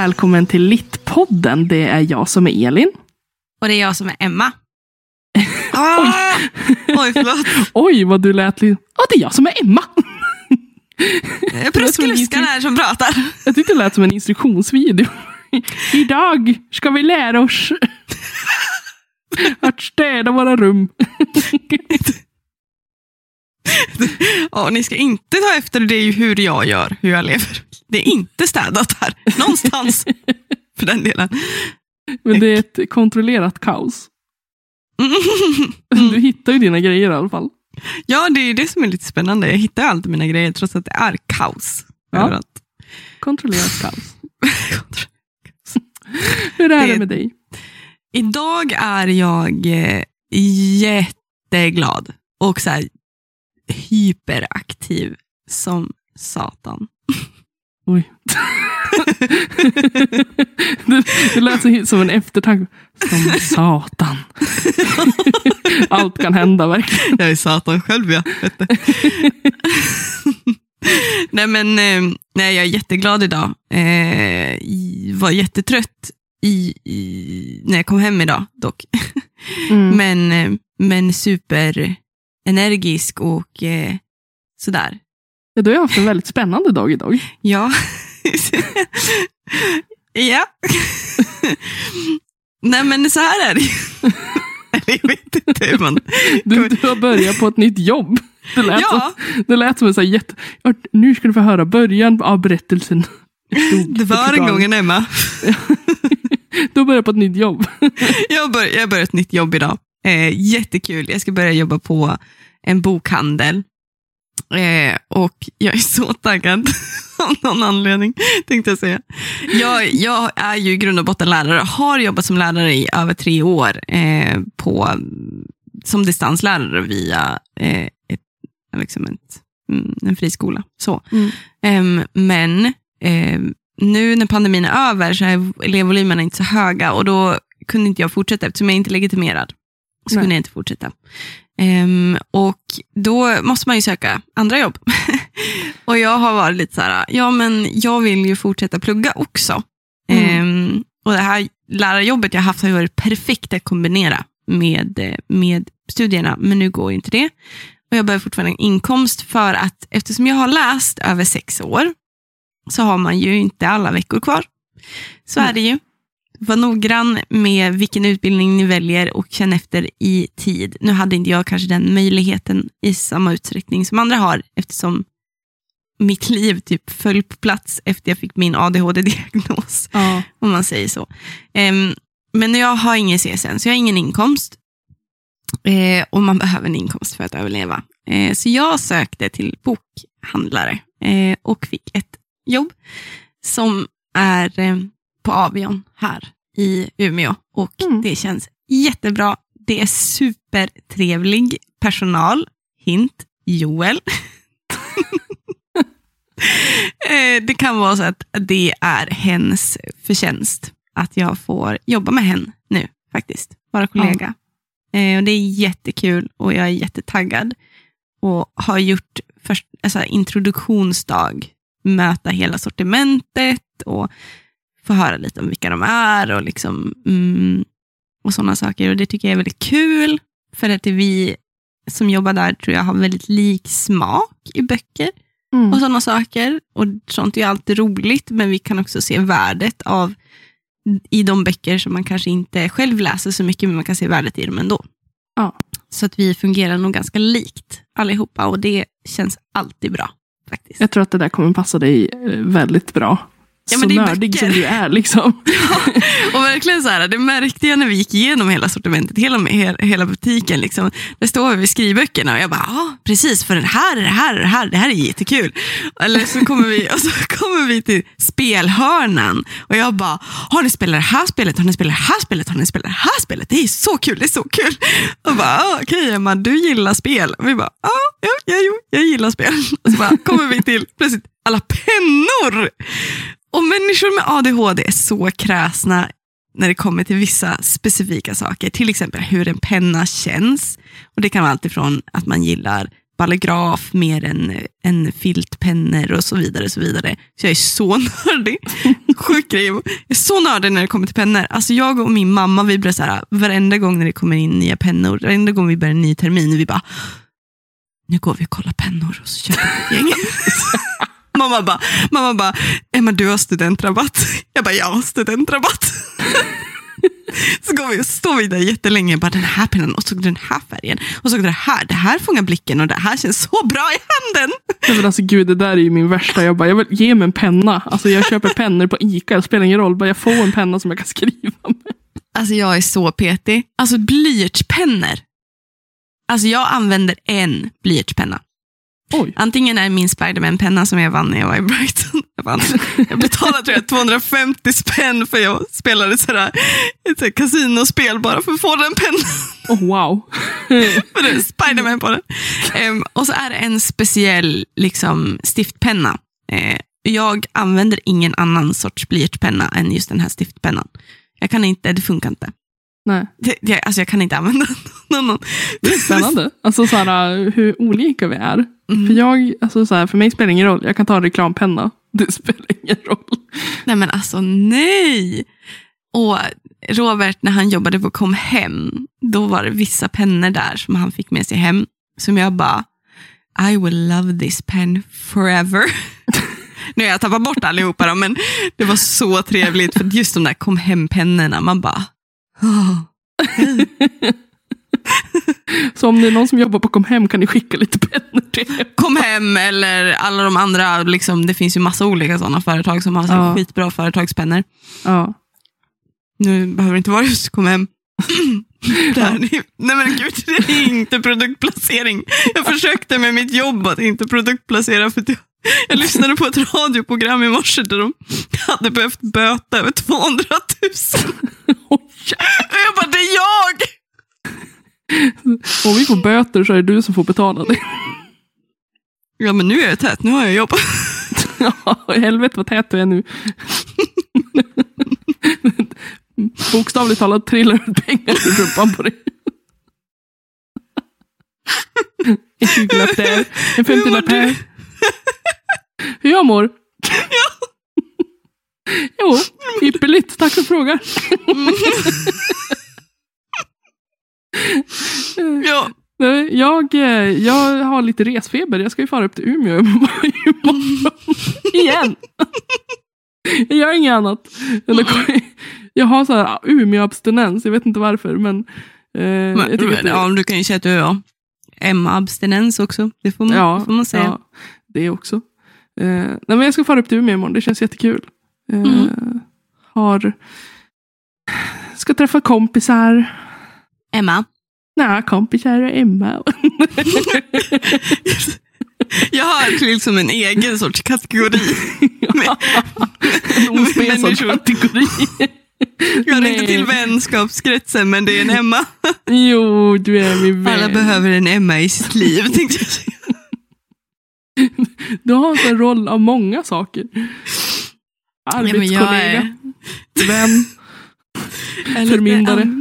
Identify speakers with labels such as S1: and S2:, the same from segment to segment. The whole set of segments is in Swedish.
S1: Välkommen till Littpodden. Det är jag som är Elin.
S2: Och det är jag som är Emma. Ah! Oj, förlåt.
S1: Oj, vad du lät lite... Ja, det är jag som är Emma.
S2: Pruskeluskan här som pratar.
S1: Jag tyckte det lät som en instruktionsvideo. Idag ska vi lära oss att städa våra rum.
S2: Ja, ni ska inte ta efter det är ju hur jag gör, hur jag lever. Det är inte städat här, någonstans. För den delen.
S1: Men det är ett kontrollerat kaos. Du hittar ju dina grejer i alla fall.
S2: Ja, det är det som är lite spännande. Jag hittar alltid mina grejer trots att det är kaos.
S1: Ja.
S2: överallt.
S1: Kontrollerat kaos. Hur är det
S2: Det-
S1: med dig?
S2: Idag är jag eh, jätteglad och så här, hyperaktiv som satan.
S1: Oj. det, det lät som en eftertanke. Som satan. Allt kan hända verkligen.
S2: Jag är satan själv ja. Vet du. nej men eh, nej, jag är jätteglad idag. Eh, var jättetrött i, i, när jag kom hem idag dock.
S1: Mm.
S2: Men, eh, men superenergisk och eh, sådär.
S1: Ja, du har haft en väldigt spännande dag idag.
S2: Ja. ja. Nej men så här är det jag vet inte hur man...
S1: Du, du har börjat på ett nytt jobb. Det lät,
S2: Ja,
S1: som, det lät som en så här jätte... Nu ska du få höra början av berättelsen. Stod
S2: det var en gång en Emma.
S1: Du har börjat på ett nytt jobb.
S2: Jag har börjat, jag börjat ett nytt jobb idag. Eh, jättekul. Jag ska börja jobba på en bokhandel. Eh, och jag är så taggad av någon anledning, tänkte jag säga. Jag, jag är ju i grund och botten lärare, har jobbat som lärare i över tre år eh, på, som distanslärare via eh, ett, liksom ett, mm, en friskola. Så.
S1: Mm.
S2: Men nu när pandemin är över så är elevvolymerna inte så höga och då kunde inte jag fortsätta eftersom jag inte är legitimerad. Så
S1: Nej.
S2: kunde jag inte fortsätta. Ehm, och då måste man ju söka andra jobb. och jag har varit lite så här, ja men jag vill ju fortsätta plugga också.
S1: Mm.
S2: Ehm, och det här lärarjobbet jag haft har varit perfekt att kombinera med, med studierna, men nu går ju inte det. Och jag behöver fortfarande en inkomst för att eftersom jag har läst över sex år så har man ju inte alla veckor kvar. Så är det ju. Var noggrann med vilken utbildning ni väljer och känn efter i tid. Nu hade inte jag kanske den möjligheten i samma utsträckning som andra har eftersom mitt liv typ föll på plats efter jag fick min ADHD-diagnos
S1: Ja.
S2: om man säger så. Em, men jag har ingen CSN, så jag har ingen inkomst. Eh, och man behöver en inkomst för att överleva. Eh, så jag sökte till bokhandlare eh, och fick ett jobb som är eh, på Avion här i Umeå. Och
S1: Mm.
S2: det känns jättebra. Det är supertrevlig personal. Hint, Joel. Eh, det kan vara så att det är hens förtjänst att jag får jobba med henne nu faktiskt. Vara kollega. Eh, och det är jättekul och jag är jättetaggad. Och har gjort först, alltså, introduktionsdag, möta hela sortimentet och få höra lite om vilka de är och, liksom, mm, och sådana saker. Och Det tycker jag är väldigt kul, för att vi som jobbar där tror jag har väldigt lik smak i böcker
S1: Mm.
S2: och sådana saker. Och sånt är ju alltid roligt, men vi kan också se värdet av i de böcker som man kanske inte själv läser så mycket, men man kan se värdet i dem ändå.
S1: Ja.
S2: Så att vi fungerar nog ganska likt allihopa och det känns alltid bra. faktiskt.
S1: Jag tror att det där kommer passa dig eh, väldigt bra.
S2: Ja,
S1: så
S2: men det är
S1: nördig som du är. Liksom.
S2: Och verkligen så här, det märkte jag när vi gick igenom hela sortimentet, hela, he- hela butiken. Liksom. Där står vi vid skrivböckerna och jag bara, ja precis, för det här är det här är det här, det här är jättekul. Eller så kommer vi, och så kommer vi till spelhörnan och jag bara, har ni spelat det här spelet, har ni spelat det här spelet, har ni spelat det här spelet? Det är så kul, det är så kul. Och bara, okej Emma, du gillar spel. Och vi bara, ja, ja, ja, jag gillar spel. Och så bara kommer vi till plötsligt alla pennor. Och människor med ADHD är så kräsna när det kommer till vissa specifika saker. Till exempel hur en penna känns. Och Det kan vara allt ifrån att man gillar ballograf mer än, än filtpennor och så vidare. Så vidare. Så jag är så nördig. Sjuk grej. Jag är så nördig när det kommer till pennor. Alltså jag och min mamma vi blir så här, varenda gång när det kommer in nya pennor, varenda gång vi börjar en ny termin, vi bara, nu går vi och kollar pennor och så köper vi ett gäng. mamma bara, mamma bara, Emma du har studentrabatt. Jag bara, ja studentrabatt. Så går vi och står vi där jättelänge bara den här pennan och så den här färgen och så det här. Det här fångar blicken och det här känns så bra i handen.
S1: Nej, men alltså, gud, det där är ju min värsta. Jag bara, jag vill ge mig en penna. Alltså, jag köper pennor på Ica. Det spelar ingen roll. Bara jag får en penna som jag kan skriva med.
S2: Alltså jag är så petig. Alltså blyertspennor. Alltså jag använder en blyertspenna.
S1: Oj.
S2: Antingen är det min Spiderman-penna som jag vann när jag var i Brighton. Jag, vann. jag betalade tror jag, 250 spänn för jag spelade sådär, ett sådär kasinospel bara för att få den pennan.
S1: Oh, wow.
S2: för det är Spiderman på den. Um, och så är det en speciell liksom, stiftpenna. Uh, jag använder ingen annan sorts blyertspenna än just den här stiftpennan. Jag kan inte, det funkar inte.
S1: Nej.
S2: Det, jag, alltså jag kan inte använda någon.
S1: Det är spännande. Alltså så här, hur olika vi är.
S2: Mm.
S1: För, jag, alltså så här, för mig spelar det ingen roll. Jag kan ta en reklampenna. Det spelar ingen roll.
S2: Nej men alltså nej. Och Robert när han jobbade på Kom Hem, då var det vissa pennor där som han fick med sig hem. Som jag bara, I will love this pen forever. nu har jag tappat bort allihopa då, men det var så trevligt. För just de där Kom Hem-pennorna, man bara, oh.
S1: Så om det är någon som jobbar på Kom Hem kan ni skicka lite pennor till.
S2: Kom Hem eller alla de andra, liksom, det finns ju massa olika sådana företag som har så
S1: Ja.
S2: skitbra företagspennor.
S1: Ja.
S2: Nu behöver det inte vara just Kom Hem. Där. Nej men gud, det är inte produktplacering. Jag försökte med mitt jobb att inte produktplacera för jag, jag lyssnade på ett radioprogram i morse där de hade behövt böta över 200 000.
S1: Oj.
S2: Och jag bara, det är jag!
S1: Om vi får böter så är det du som får betala det.
S2: Ja men nu är jag tät, nu har jag jobb.
S1: Ja, helvete vad tät du är nu. Bokstavligt talat trillar ut pengar ur rumpan på dig. En 20-lapp där, en 50-lapp
S2: Hur mår
S1: här. Hur jag mår? Jo, ypperligt. Tack för frågan.
S2: Ja,
S1: Jag, eh, jag har lite resfeber. Jag ska ju fara upp till Umeå imorgon. Igen. Jag gör inget annat. Jag har så här Umeå-abstinens. Jag vet inte varför. Men, eh, att det-
S2: ja, du kan ju säga att du har Emma-abstinens också. Det får man,
S1: Ja,
S2: det får man säga.
S1: ja, det också. Eh, nej, men jag ska fara upp till Umeå imorgon. Det känns jättekul. Eh,
S2: Mm.
S1: Har... Ska träffa kompisar.
S2: Emma,
S1: Nej, kompisar och Emma.
S2: jag har liksom en egen sorts kategori.
S1: En ospesad
S2: Människor.
S1: kategori.
S2: Jag
S1: Nej.
S2: inte till vänskapskretsen, men det är en Emma.
S1: Jo, du är min vän.
S2: Alla behöver en Emma i sitt liv. Tänkte jag säga.
S1: Du har en roll av många saker.
S2: Ja, men jag
S1: Arbetskollega,
S2: är-
S1: vän.
S2: är lite
S1: Förmyndare.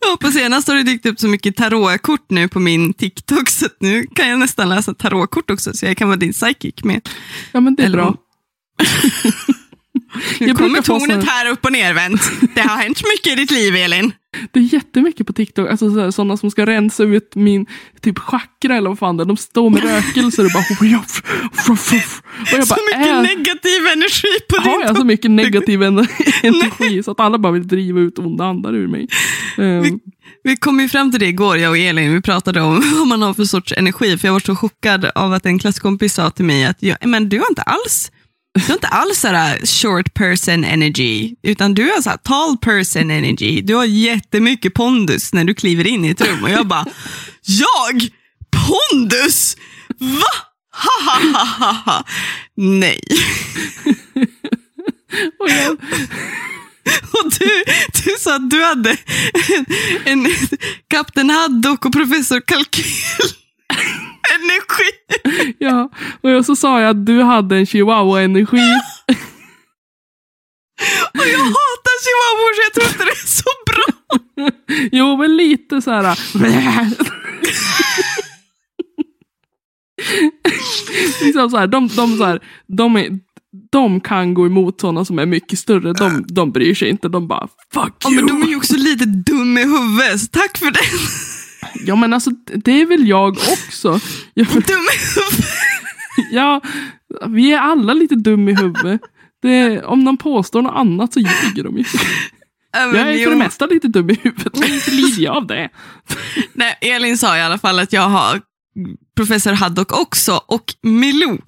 S2: Ja, på senaste har det dykt upp så mycket tarotkort nu på min TikTok, så nu kan jag nästan läsa tarotkort också, så jag kan vara din psychic med.
S1: Ja, men det är
S2: Eller
S1: bra.
S2: Nu
S1: Jag
S2: kommer tornet här upp och nervänt. Det har hänt mycket i ditt liv, Elin.
S1: Det är jättemycket på TikTok, alltså så sådana som ska rensa ut min typ chakra eller vad fan det är. De står med rökelser och bara... Ruff. Och jag
S2: Så
S1: bara,
S2: mycket
S1: äh,
S2: negativ energi på
S1: har
S2: din
S1: jag så mycket negativ ener- energi så att alla bara vill driva ut onda andar ur mig. Eh,
S2: Vi- Vi kom ju fram till det igår, jag och Elin. Vi pratade om vad man har för sorts energi. För jag var så chockad av att en klasskompis sa till mig att jag, men du har inte alls du har inte alls sådär short person energy, utan du har så här tall person energy. Du har jättemycket pondus när du kliver in i ett rum. Och jag bara, jag? Pondus? Va? Ha, ha, ha, ha, ha. Nej.
S1: och jag,
S2: Och du, du sa att du hade en, en Kapten Haddock och Professor Kalkyl. Energi.
S1: ja, och jag så sa jag att du hade en chihuahua-energi.
S2: Och jag hatar chihuahuor så jag tror inte det är så bra.
S1: Jo, men lite så här. liksom så här, de, de, så här, de, är, de kan gå emot sådana som är mycket större. De, de bryr sig inte. De bara fuck
S2: Ja,
S1: you.
S2: men de är ju också lite dum i huvudet, tack för det.
S1: Ja men alltså det är väl jag också. Ja, men-
S2: Dum i huvudet.
S1: ja, vi är alla lite dum i huvudet. Det, om de påstår något annat så ljuger de ju.
S2: Men
S1: Jag är
S2: jo.
S1: för det mesta lite dum i huvudet, men inte lider jag av det.
S2: Nej, Elin sa i alla fall att jag har professor Haddock också och Milou.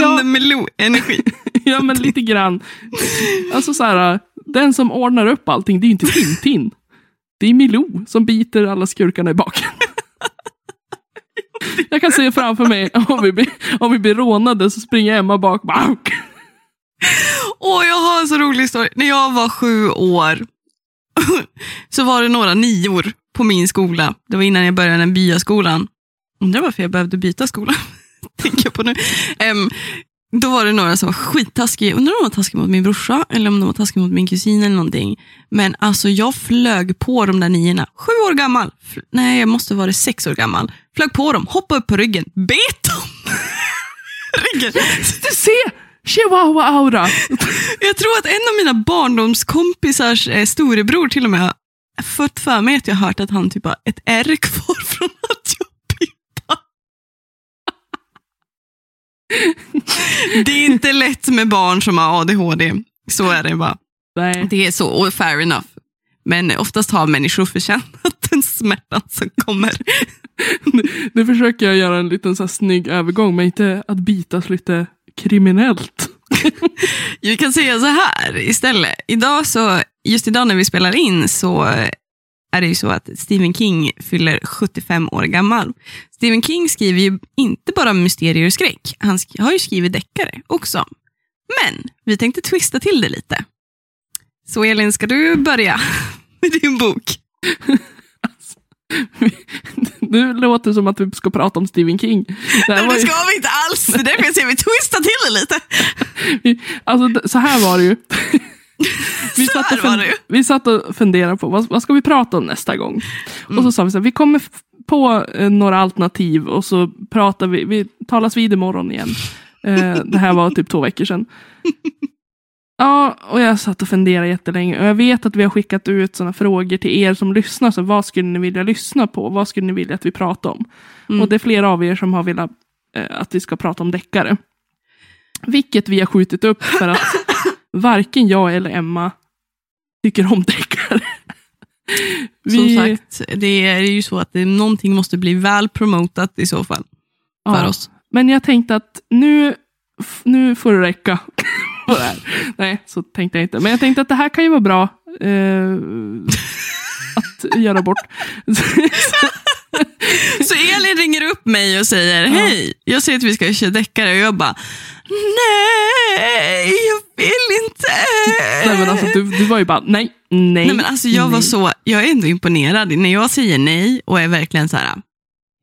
S1: Ja.
S2: Milou-energi.
S1: Ja men lite grann. Alltså så här, den som ordnar upp allting, det är ju inte Tintin. Det är Milou som biter alla skurkarna i baken. Jag kan se framför mig, om vi blir, om vi blir rånade så springer Emma bak.
S2: Åh, jag har en så rolig historia. När jag var sju år så var det några nior på min skola. Det var innan jag började den byaskolan. Undrar varför jag behövde byta skola. Tänker jag på nu. Em, då var det några som var skittaskiga. Undrar om de var taskiga mot min brorsa eller om de var taskiga mot min kusin eller någonting. Men alltså jag flög på de där niorna. Sju år gammal. F- Nej, jag måste vara sex år gammal. Flög på dem, hoppade upp på ryggen, bet dem. ryggen.
S1: Du ser! Chihuahua-aura!
S2: Jag tror att en av mina barndomskompisars eh, storebror till och med har fått för mig att jag har hört att han typ har ett ärr kvar från att jag Det är inte lätt med barn som har ADHD. Så är det bara.
S1: Nej.
S2: Det är så, och fair enough. Men oftast har människor förtjänat den smärtan som kommer.
S1: Nu försöker jag göra en liten så här snygg övergång, men inte att bitas lite kriminellt.
S2: Vi kan säga så här istället. Idag så, just idag när vi spelar in så är det ju så att Stephen King fyller 75 år gammal. Stephen King skriver ju inte bara mysterier och skräck, han har ju skrivit deckare också. Men vi tänkte twista till det lite. Så Elin, ska du börja med din bok?
S1: Nu låter som att vi ska prata om Stephen King. Det var
S2: det
S1: ju,
S2: ska vi inte alls, det är därför jag säger vi twistar till det lite.
S1: alltså, så här var det ju. Vi satt, och fun- vi satt och funderade på vad, vad ska vi prata om nästa gång. Och
S2: Mm.
S1: så sa vi så här, vi kommer f- på eh, några alternativ och så pratar vi, vi talas vid imorgon igen. Eh, det här var typ två veckor sedan. Ja, och jag satt och funderade jättelänge. Och jag vet att vi har skickat ut sådana frågor till er som lyssnar. Så vad skulle ni vilja lyssna på? Vad skulle ni vilja att vi pratar om?
S2: Mm.
S1: Och det är flera av er som har velat eh, att vi ska prata om deckare. Vilket vi har skjutit upp för att varken jag eller Emma tycker om deckare.
S2: Som sagt, det är ju så att det, någonting måste bli väl promotat i så fall för
S1: Ja.
S2: oss.
S1: Men jag tänkte att nu, nu får det räcka. det. Nej, så tänkte jag inte. Men jag tänkte att det här kan ju vara bra eh, att göra bort.
S2: Så Elin ringer upp mig och säger, hej, jag säger att vi ska köra deckare och jag bara, nej, jag vill inte.
S1: Nej, men alltså, du, du var ju bara nej, nej.
S2: Nej, men alltså, jag var
S1: nej.
S2: så, jag är ändå imponerad. När jag säger nej och är verkligen så här,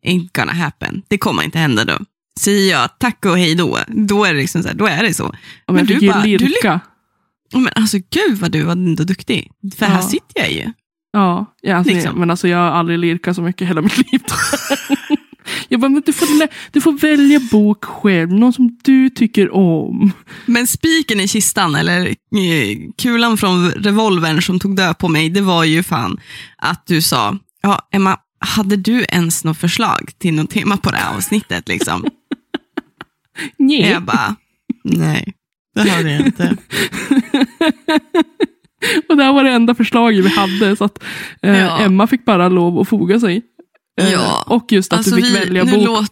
S2: ain't gonna happen, det kommer inte hända då. Säger jag tack och hej då, då är det, liksom så här, då är det så.
S1: Men jag
S2: du bara- du
S1: lirka.
S2: Men alltså gud vad du var ändå duktig. För här
S1: Ja.
S2: sitter jag ju.
S1: Ja, ja alltså,
S2: Liksom.
S1: men alltså jag har aldrig lirkat så mycket hela mitt liv. jag bara, du får, du får välja bok själv, någon som du tycker om.
S2: Men spiken i kistan, eller eh, kulan från revolvern som tog död på mig, det var ju fan att du sa, ja Emma, hade du ens något förslag till något tema på det här avsnittet? Liksom?
S1: Nej.
S2: Jag bara, nej, det hade jag inte.
S1: Och det här var det enda förslaget vi hade, så att eh,
S2: Ja.
S1: Emma fick bara lov att foga sig. Eh,
S2: Ja.
S1: Och just att
S2: Alltså,
S1: du fick
S2: vi,
S1: välja
S2: nu,
S1: bok.
S2: låt,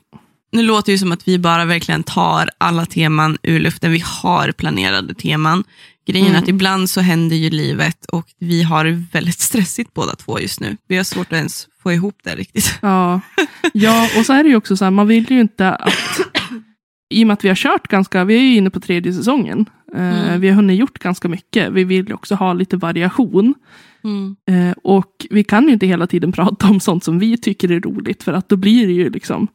S2: nu låter det ju som att vi bara verkligen tar alla teman ur luften. Vi har planerade teman. Grejen är
S1: Mm.
S2: att ibland så händer ju livet och vi har det väldigt stressigt båda två just nu. Vi har svårt att ens få ihop det riktigt.
S1: Ja. ja, och så är det ju också så här, man vill ju inte att... I och med att vi har kört ganska, vi är ju inne på tredje säsongen. Eh,
S2: Mm.
S1: Vi har hunnit gjort ganska mycket. Vi vill också ha lite variation. Eh, och vi kan ju inte hela tiden prata om sånt som vi tycker är roligt, för att då blir det ju liksom...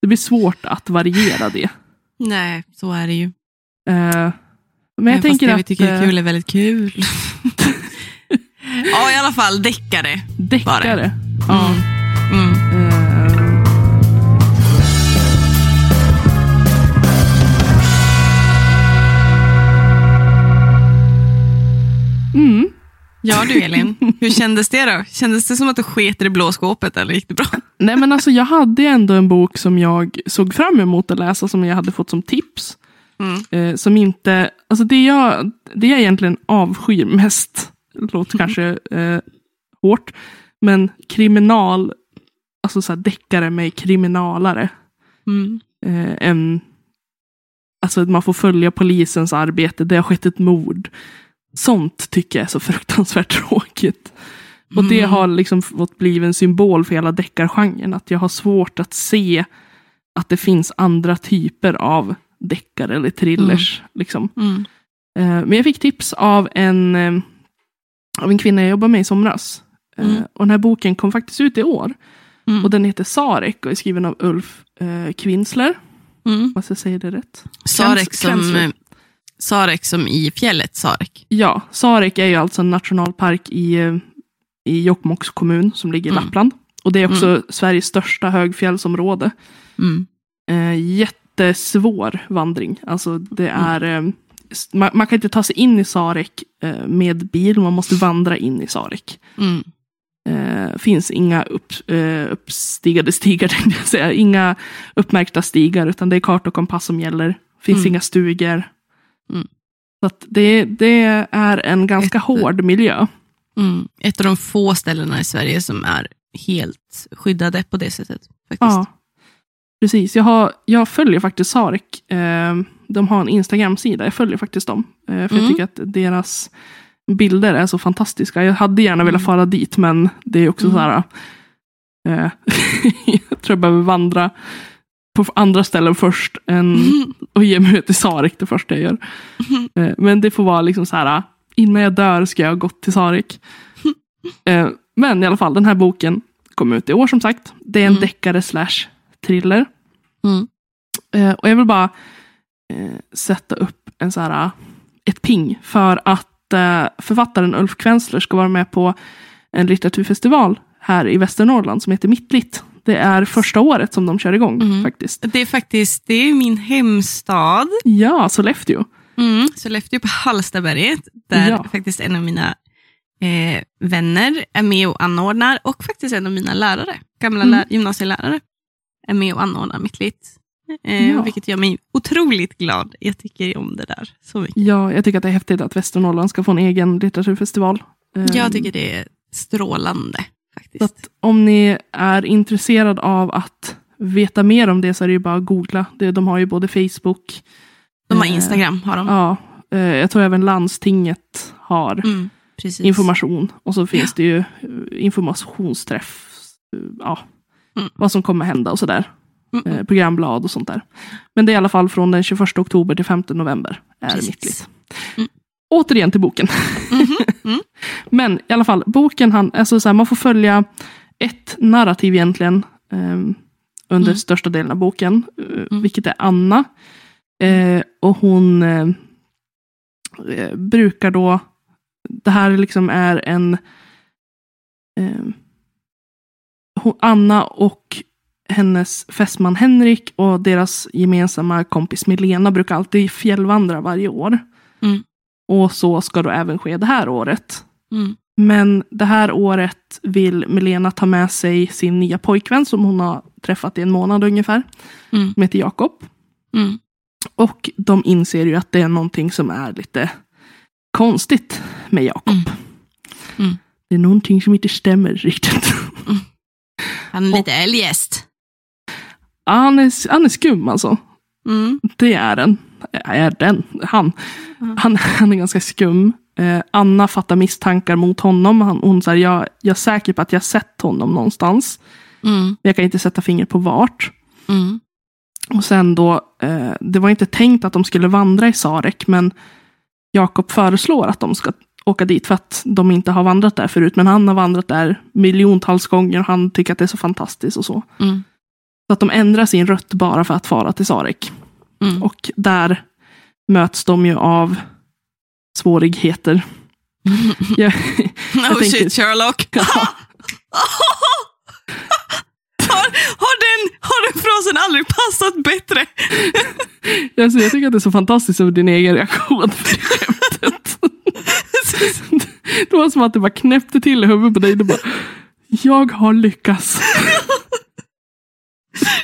S1: Det blir svårt att variera det.
S2: Nej, så är det ju.
S1: Eh, men jag
S2: Även fast
S1: tänker
S2: det
S1: att...
S2: vi tycker är
S1: eh,
S2: kul är väldigt kul. Ja, i alla fall deckare.
S1: Deckare. Ja.
S2: Ja du Elin, hur kändes det då? Kändes det som att du sket i det blå skåpet eller gick det bra?
S1: Nej men alltså jag hade ändå en bok som jag såg fram emot att läsa som jag hade fått som tips.
S2: Mm.
S1: Eh, som inte, alltså det jag, det jag egentligen avskyr mest, låter kanske eh, hårt, men kriminal, alltså så här deckare med kriminalare.
S2: Mm.
S1: Eh, en, alltså att man får följa polisens arbete, det har skett ett mord. Sånt tycker jag är så fruktansvärt tråkigt. Och det
S2: Mm.
S1: har liksom fått bli en symbol för hela deckargenren. Att jag har svårt att se att det finns andra typer av deckare eller thrillers. Liksom.
S2: Mm.
S1: Eh, men jag fick tips av en, eh, av en kvinna jag jobbade med i somras. Eh,
S2: Mm.
S1: och den här boken kom faktiskt ut i år.
S2: Mm.
S1: Och den heter Sarek och är skriven av Ulf eh, Kvinsler.
S2: Mm.
S1: Vad ska jag säga det rätt?
S2: Sarek, som. Sarek som i fjället Sarek.
S1: Ja, Sarek är ju alltså en nationalpark i, eh, i Jokkmokks kommun som ligger i
S2: Mm.
S1: Lappland. Och det är också Sveriges största högfjällsområde.
S2: Mm.
S1: Eh, jättesvår vandring. Alltså det
S2: Mm.
S1: är, eh, man, man kan inte ta sig in i Sarek eh, med bil, man måste vandra in i Sarek.
S2: Mm.
S1: Eh, finns inga upp, eh, uppstigade stigar, tänkte jag säga. Inga uppmärkta stigar, utan det är karta och kompass som gäller. Finns
S2: Mm.
S1: inga stugor. Så det, det är en ganska
S2: Ett-
S1: hård miljö.
S2: Mm. Ett av de få ställena i Sverige som är helt skyddade på det sättet. Faktiskt.
S1: Ja, precis. Jag, har, jag följer faktiskt Sarek. Eh, de har en Instagram-sida. Jag följer faktiskt dem. Eh, för jag
S2: Mm.
S1: tycker att deras bilder är så fantastiska. Jag hade gärna velat
S2: Mm.
S1: fara dit, men det är också
S2: Mm.
S1: så här. Eh, jag tror jag behöver vandra på andra ställen först än
S2: Mm.
S1: och ge mig ut till Sarek det första jag gör. Eh, men det får vara liksom så här. Innan jag dör ska jag ha gått till Sarek. Eh, men i alla fall, den här boken kom ut i år som sagt. Det är en
S2: Mm.
S1: deckare slash thriller.
S2: Mm.
S1: Eh, och jag vill bara sätta upp en så här, ett ping för att författaren Ulf Kvensler ska vara med på en litteraturfestival här i Västernorrland som heter Mittlitt. Det är första året som de kör igång
S2: Mhm.
S1: faktiskt.
S2: Det är faktiskt det är min hemstad.
S1: Ja, Sollefteå.
S2: Mm. Sollefteå på Hallstaberget, där
S1: Ja.
S2: faktiskt en av mina eh, vänner är med och anordnar och faktiskt en av mina lärare, gamla
S1: Mm.
S2: lär- gymnasielärare, är med och anordnar mitt lit. Eh,
S1: Ja.
S2: Vilket gör mig otroligt glad. Jag tycker om det där så mycket.
S1: Ja, jag tycker att det är häftigt att Västernorrland ska få en egen litteraturfestival.
S2: Jag tycker det är strålande.
S1: Så
S2: faktiskt.
S1: att om ni är intresserad av att veta mer om det så är det ju bara att googla. De har ju både Facebook.
S2: De har
S1: eh,
S2: Instagram, har de.
S1: Ja, eh, jag tror även landstinget har
S2: Mm,
S1: information. Och så finns det ju eh, informationsträff. Ja,
S2: Mm.
S1: vad som kommer hända och sådär.
S2: Mm,
S1: programblad och sånt där. Men det är i alla fall från den 21 oktober till 5 november. Är
S2: Precis.
S1: mitt liv.
S2: Mm.
S1: Återigen till boken.
S2: Mhm, mm.
S1: Men i alla fall, boken, han, alltså så här, man får följa ett narrativ egentligen. ehm, under
S2: Mm.
S1: största delen av boken. eh, Vilket är Anna. Eh, och hon eh, eh, brukar då, det här liksom är en eh, hon, Anna och hennes fästman Henrik och deras gemensamma kompis Milena brukar alltid fjällvandra varje år.
S2: Mm.
S1: Och så ska då även ske det här året.
S2: Mm.
S1: Men det här året vill Milena ta med sig sin nya pojkvän som hon har träffat i en månad ungefär.
S2: Mm.
S1: Som heter Jakob.
S2: Mm.
S1: Och de inser ju att det är någonting som är lite konstigt med Jakob.
S2: Mm. Mm.
S1: Det är någonting som inte stämmer riktigt.
S2: Han är lite eljest.
S1: han, är, han är skum alltså.
S2: Mm.
S1: Det är den. Är den. Han.
S2: Mm.
S1: Han, han är ganska skum. Eh, Anna fattar misstankar mot honom. Han, hon säger, jag, jag är säker på att jag sett honom någonstans.
S2: Mm.
S1: Men jag kan inte sätta fingret på vart.
S2: Mm.
S1: Och sen då, eh, det var inte tänkt att de skulle vandra i Sarek, men Jakob föreslår att de ska åka dit för att de inte har vandrat där förut. Men han har vandrat där miljontals gånger och han tycker att det är så fantastiskt och så.
S2: Mm.
S1: Så att de ändrar sin rutt bara för att fara till Sarek.
S2: Mm.
S1: Och där möts de ju av svårigheter. Jag,
S2: Oh
S1: tänker-
S2: shit Sherlock. har, har, den, har den frasen aldrig passat bättre?
S1: alltså, jag tycker att det är så fantastiskt över din egen reaktion det skämtet. Det var som att det bara knäppte till i huvudet på dig. Bara, jag har lyckats.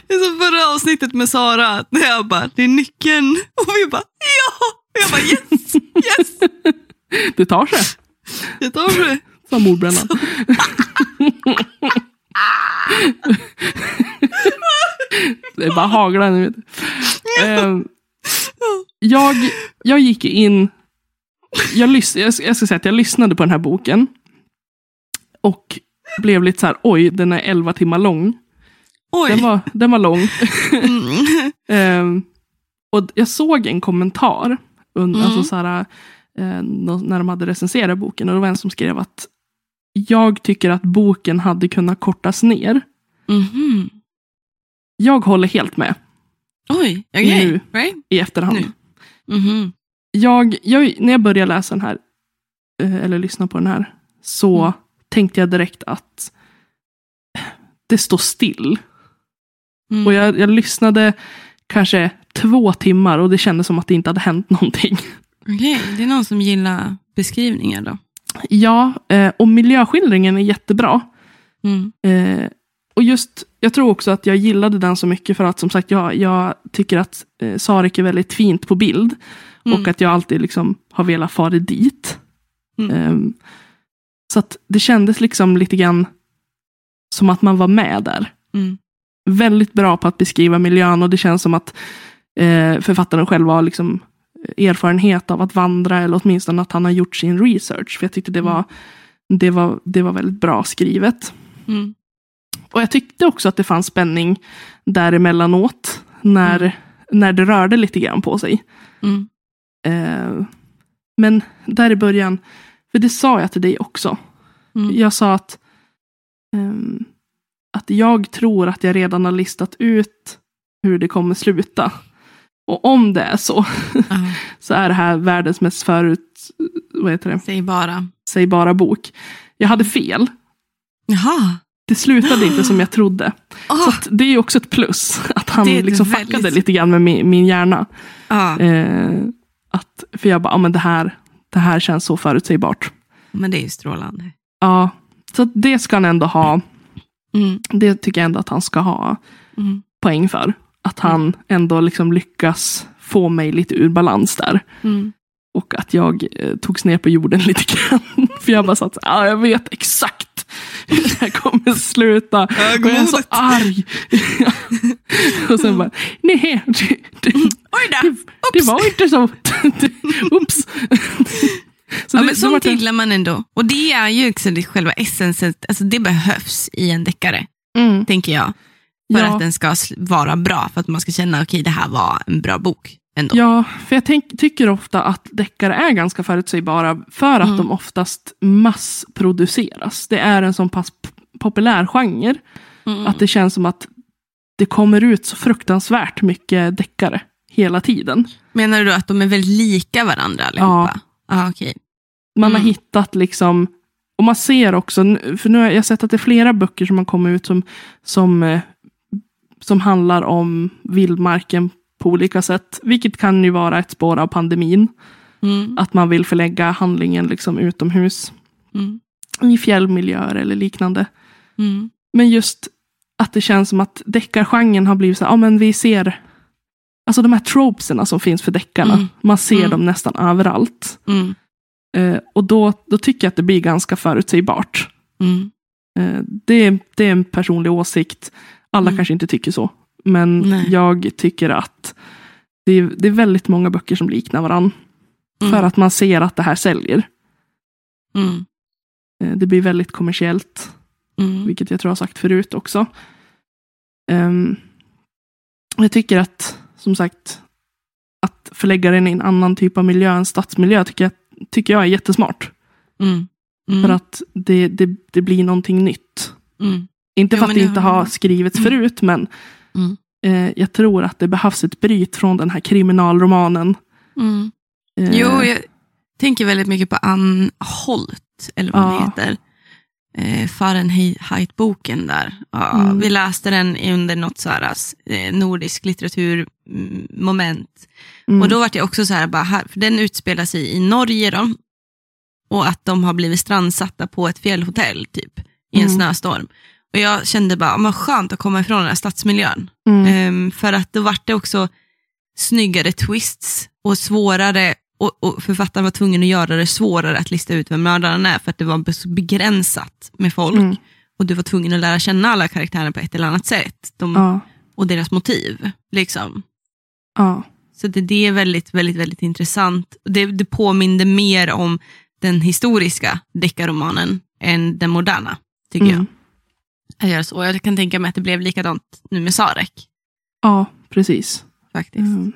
S2: Det är som förra avsnittet med Sara, där jag bara, det är nyckeln. Och vi bara, ja! Och jag bara, yes, yes,
S1: Det tar sig,
S2: det tar det.
S1: sa mordbrännan. Det är bara haglar nu. vet du. Eh, Jag, jag gick in, jag, lys, jag, ska säga att jag lyssnade på den här boken. Och blev lite så här, oj, den är 11 timmar lång.
S2: Oj.
S1: Den var, den var lång.
S2: Mm.
S1: Ehm, och jag såg en kommentar, un,
S2: Mm.
S1: alltså så här, eh, när de hade recenserat boken. Och det var en som skrev att jag tycker att boken hade kunnat kortas ner.
S2: Mhm.
S1: Jag håller helt med
S2: Oj, okej.
S1: Nu.
S2: Right?
S1: i efterhand.
S2: Nu. Mhm.
S1: Jag, jag, när jag började läsa den här, eh, eller lyssna på den här, så
S2: Mm.
S1: tänkte jag direkt att det står still.
S2: Mm.
S1: Och jag, jag lyssnade kanske två timmar och det kändes som att det inte hade hänt någonting.
S2: Okej, det är någon som gillar beskrivningar då.
S1: Ja, eh, och miljöskildringen är jättebra.
S2: Mm.
S1: Eh, och just, jag tror också att jag gillade den så mycket för att som sagt, jag, jag tycker att eh, Sarek är väldigt fint på bild.
S2: Mm.
S1: Och att jag alltid liksom har velat fara dit.
S2: Mm.
S1: Ehm, så att det kändes liksom lite grann som att man var med där.
S2: Mm.
S1: Väldigt bra på att beskriva miljön och det känns som att eh, författaren själv har liksom erfarenhet av att vandra eller åtminstone att han har gjort sin research. För jag tyckte det var, det var, det var väldigt bra skrivet.
S2: Mm.
S1: Och jag tyckte också att det fanns spänning däremellanåt. När,
S2: Mm.
S1: när det rörde lite grann på sig.
S2: Mm.
S1: Eh, men där i början, för det sa jag till dig också.
S2: Mm.
S1: Jag sa att, ehm, att jag tror att jag redan har listat ut hur det kommer sluta. Och om det är så,
S2: Ja,
S1: så är det här världens mest förut, vad heter det,
S2: säg bara.
S1: sägbara bok. Jag hade fel.
S2: Jaha.
S1: Det slutade inte som jag trodde. Så
S2: Oh,
S1: att det är ju också ett plus. Att han liksom
S2: väldigt-
S1: fuckade lite grann med min, min hjärna.
S2: ja,
S1: Eh, att, för jag bara, ja men det här, det här känns så förutsägbart.
S2: men det är ju strålande.
S1: Ja, så det ska han ändå ha.
S2: Mm.
S1: Det tycker jag ändå att han ska ha
S2: Mm.
S1: poäng för. Att han ändå liksom lyckas få mig lite ur balans där.
S2: Mm.
S1: Och att jag eh, togs ner på jorden lite grann. För jag bara satt ja jag vet exakt hur det här kommer sluta. Och jag är så arg. och sen bara, nej, det, det,
S2: Oj då!
S1: det, det var inte så. Oops. Så
S2: Ja,
S1: det-
S2: men
S1: det
S2: sånt
S1: jag-
S2: gillar man ändå. Och det är ju också det själva essensen, alltså det behövs i en deckare,
S1: Mm.
S2: tänker jag. För
S1: Ja.
S2: att den ska vara bra, för att man ska känna okej det här var en bra bok. Ändå.
S1: Ja, för jag tänk, tycker ofta att deckare är ganska förutsägbara för att
S2: Mm.
S1: de oftast massproduceras. Det är en sån pass populär genre
S2: Mm.
S1: att det känns som att det kommer ut så fruktansvärt mycket deckare hela tiden.
S2: Menar du att de är väldigt lika varandra allihopa? Ja. Ah, okej.
S1: Man har
S2: Mm.
S1: hittat liksom, och man ser också, för nu har jag sett att det är flera böcker som har kommit ut som, som, eh, som handlar om vildmarken på olika sätt. Vilket kan ju vara ett spår av pandemin.
S2: Mm.
S1: Att man vill förlägga handlingen liksom utomhus.
S2: Mm.
S1: I fjällmiljöer eller liknande.
S2: Mm.
S1: Men just att det känns som att deckargenren har blivit så här, ja men vi ser Alltså de här tropeserna som finns för deckarna.
S2: Mm.
S1: Man ser
S2: Mm.
S1: dem nästan överallt.
S2: Mm.
S1: Eh, och då, då tycker jag att det blir ganska förutsägbart.
S2: Mm.
S1: Eh, det, är- det är en personlig åsikt. Alla
S2: Mm.
S1: kanske inte tycker så. Men
S2: Nej.
S1: jag tycker att det är, det är väldigt många böcker som liknar varandra. För att man ser att det här säljer. Eh, det blir väldigt kommersiellt.
S2: Mm.
S1: Vilket jag tror jag har sagt förut också. Ehm, jag tycker att, som sagt, att förlägga den i en annan typ av miljö än stadsmiljö tycker jag, tycker jag är jättesmart.
S2: Mm. Mm.
S1: För att det, det, det blir någonting nytt.
S2: Mm.
S1: Inte
S2: Jo,
S1: för att
S2: men
S1: det inte
S2: har-
S1: skrivits
S2: Mm.
S1: förut, men
S2: Mm.
S1: eh, jag tror att det behövs ett bryt från den här kriminalromanen.
S2: Mm.
S1: Eh,
S2: Jo, jag, tänker väldigt mycket på Ann Holt, eller vad hon
S1: Ja.
S2: heter. Eh, Fahrenheit-boken där. Ja,
S1: Mm.
S2: Vi läste den under något så här, eh, nordisk litteraturmoment.
S1: Mm.
S2: Och då var det också så här, bara här, för den utspelar sig i Norge då. Och att de har blivit strandsatta på ett fjällhotell typ, i en
S1: Mm.
S2: snöstorm. Och jag kände bara, vad skönt att komma ifrån den här stadsmiljön. Ehm, för att då vart det också snyggare twists och svårare, och, och författaren var tvungen att göra det svårare att lista ut vem mördaren är, för att det var begränsat med folk.
S1: Mm.
S2: Och du var tvungen att lära känna alla karaktärer på ett eller annat sätt. De,
S1: Ja.
S2: Och deras motiv. Liksom.
S1: Ja.
S2: Så det, det är väldigt, väldigt, väldigt intressant. Det, det påminner mer om den historiska deckarromanen än den moderna, tycker
S1: Mm.
S2: jag. Jag gör så. Jag kan tänka mig att det blev likadant nu med Sarek,
S1: Ja, precis.
S2: faktiskt.
S1: Mm.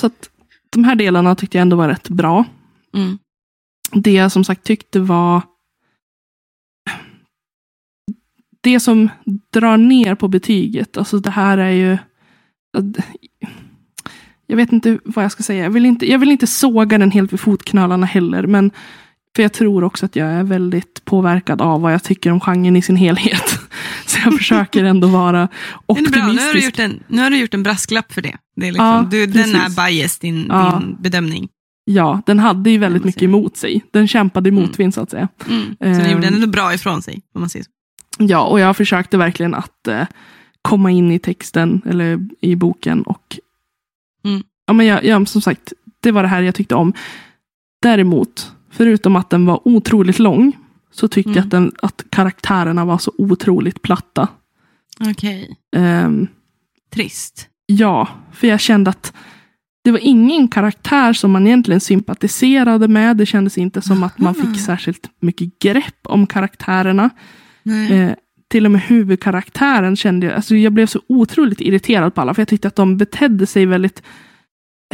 S1: Så att de här delarna tyckte jag ändå var rätt bra.
S2: Mm.
S1: Det jag som sagt tyckte var det som drar ner på betyget. Alltså det här är ju jag vet inte vad jag ska säga. Jag vill inte, jag vill inte såga den helt vid fotknölarna heller. Men för jag tror också att jag är väldigt påverkad av vad jag tycker om genren i sin helhet. Så jag försöker ändå vara
S2: bra, nu har, du
S1: optimistisk.
S2: gjort en, nu har du gjort en brasklapp för det. det är liksom,
S1: Ja,
S2: du, den är bias, din,
S1: Ja.
S2: din bedömning.
S1: Ja, den hade ju väldigt mycket emot sig. Den kämpade i
S2: Mm.
S1: motvind så att säga.
S2: Mm. Så den
S1: Ehm.
S2: gjorde ändå bra ifrån sig, om man säger så.
S1: Ja, och jag försökte verkligen att eh, komma in i texten eller i boken. Och
S2: Mm.
S1: ja, men jag, jag, som sagt, det var det här jag tyckte om. Däremot, förutom att den var otroligt lång, så tyckte
S2: Mm.
S1: jag att, den, att karaktärerna var så otroligt platta.
S2: Okej,
S1: Ehm,
S2: trist.
S1: ja, för jag kände att det var ingen karaktär som man egentligen sympatiserade med. Det kändes inte som att man fick särskilt mycket grepp om karaktärerna. Eh, till och med huvudkaraktären kände jag, alltså jag blev så otroligt irriterad på alla, för jag tyckte att de betedde sig väldigt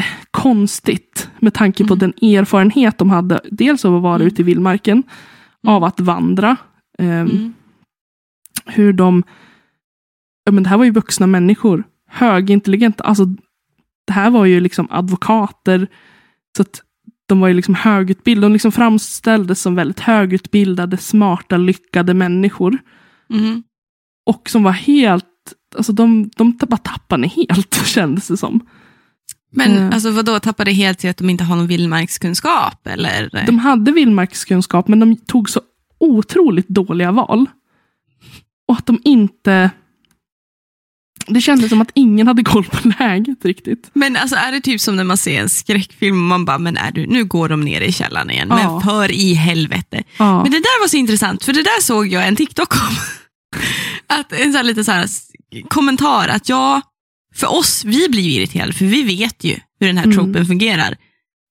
S1: eh, konstigt med tanke på
S2: Mm.
S1: den erfarenhet de hade, dels av att vara
S2: Mm.
S1: ute i vildmarken, av att vandra, eh,
S2: Mm.
S1: hur de, ja men det här var ju vuxna människor, högintelligenta, alltså det här var ju liksom advokater, så att de var ju liksom högutbildade, de liksom framställdes som väldigt högutbildade, smarta, lyckade människor.
S2: Mhm.
S1: Och som var helt, alltså de, de bara tappade helt, kändes det som.
S2: Men
S1: Eh.
S2: alltså, vadå, tappade helt till att de inte har någon vildmarkskunskap? Eller?
S1: De hade vildmarkskunskap, men de tog så otroligt dåliga val. Och att de inte... Det kändes som att ingen hade koll på läget riktigt.
S2: Men alltså, är det typ som när man ser en skräckfilm och man bara, men är du, nu går de ner i källaren igen.
S1: Ja.
S2: Men för i helvete.
S1: Ja,
S2: Men det där var så intressant, för det där såg jag en TikTok om. att en sån lite så här kommentar att ja, för oss, vi blir ju irriterade för vi vet ju hur den här
S1: Mm.
S2: tropen fungerar.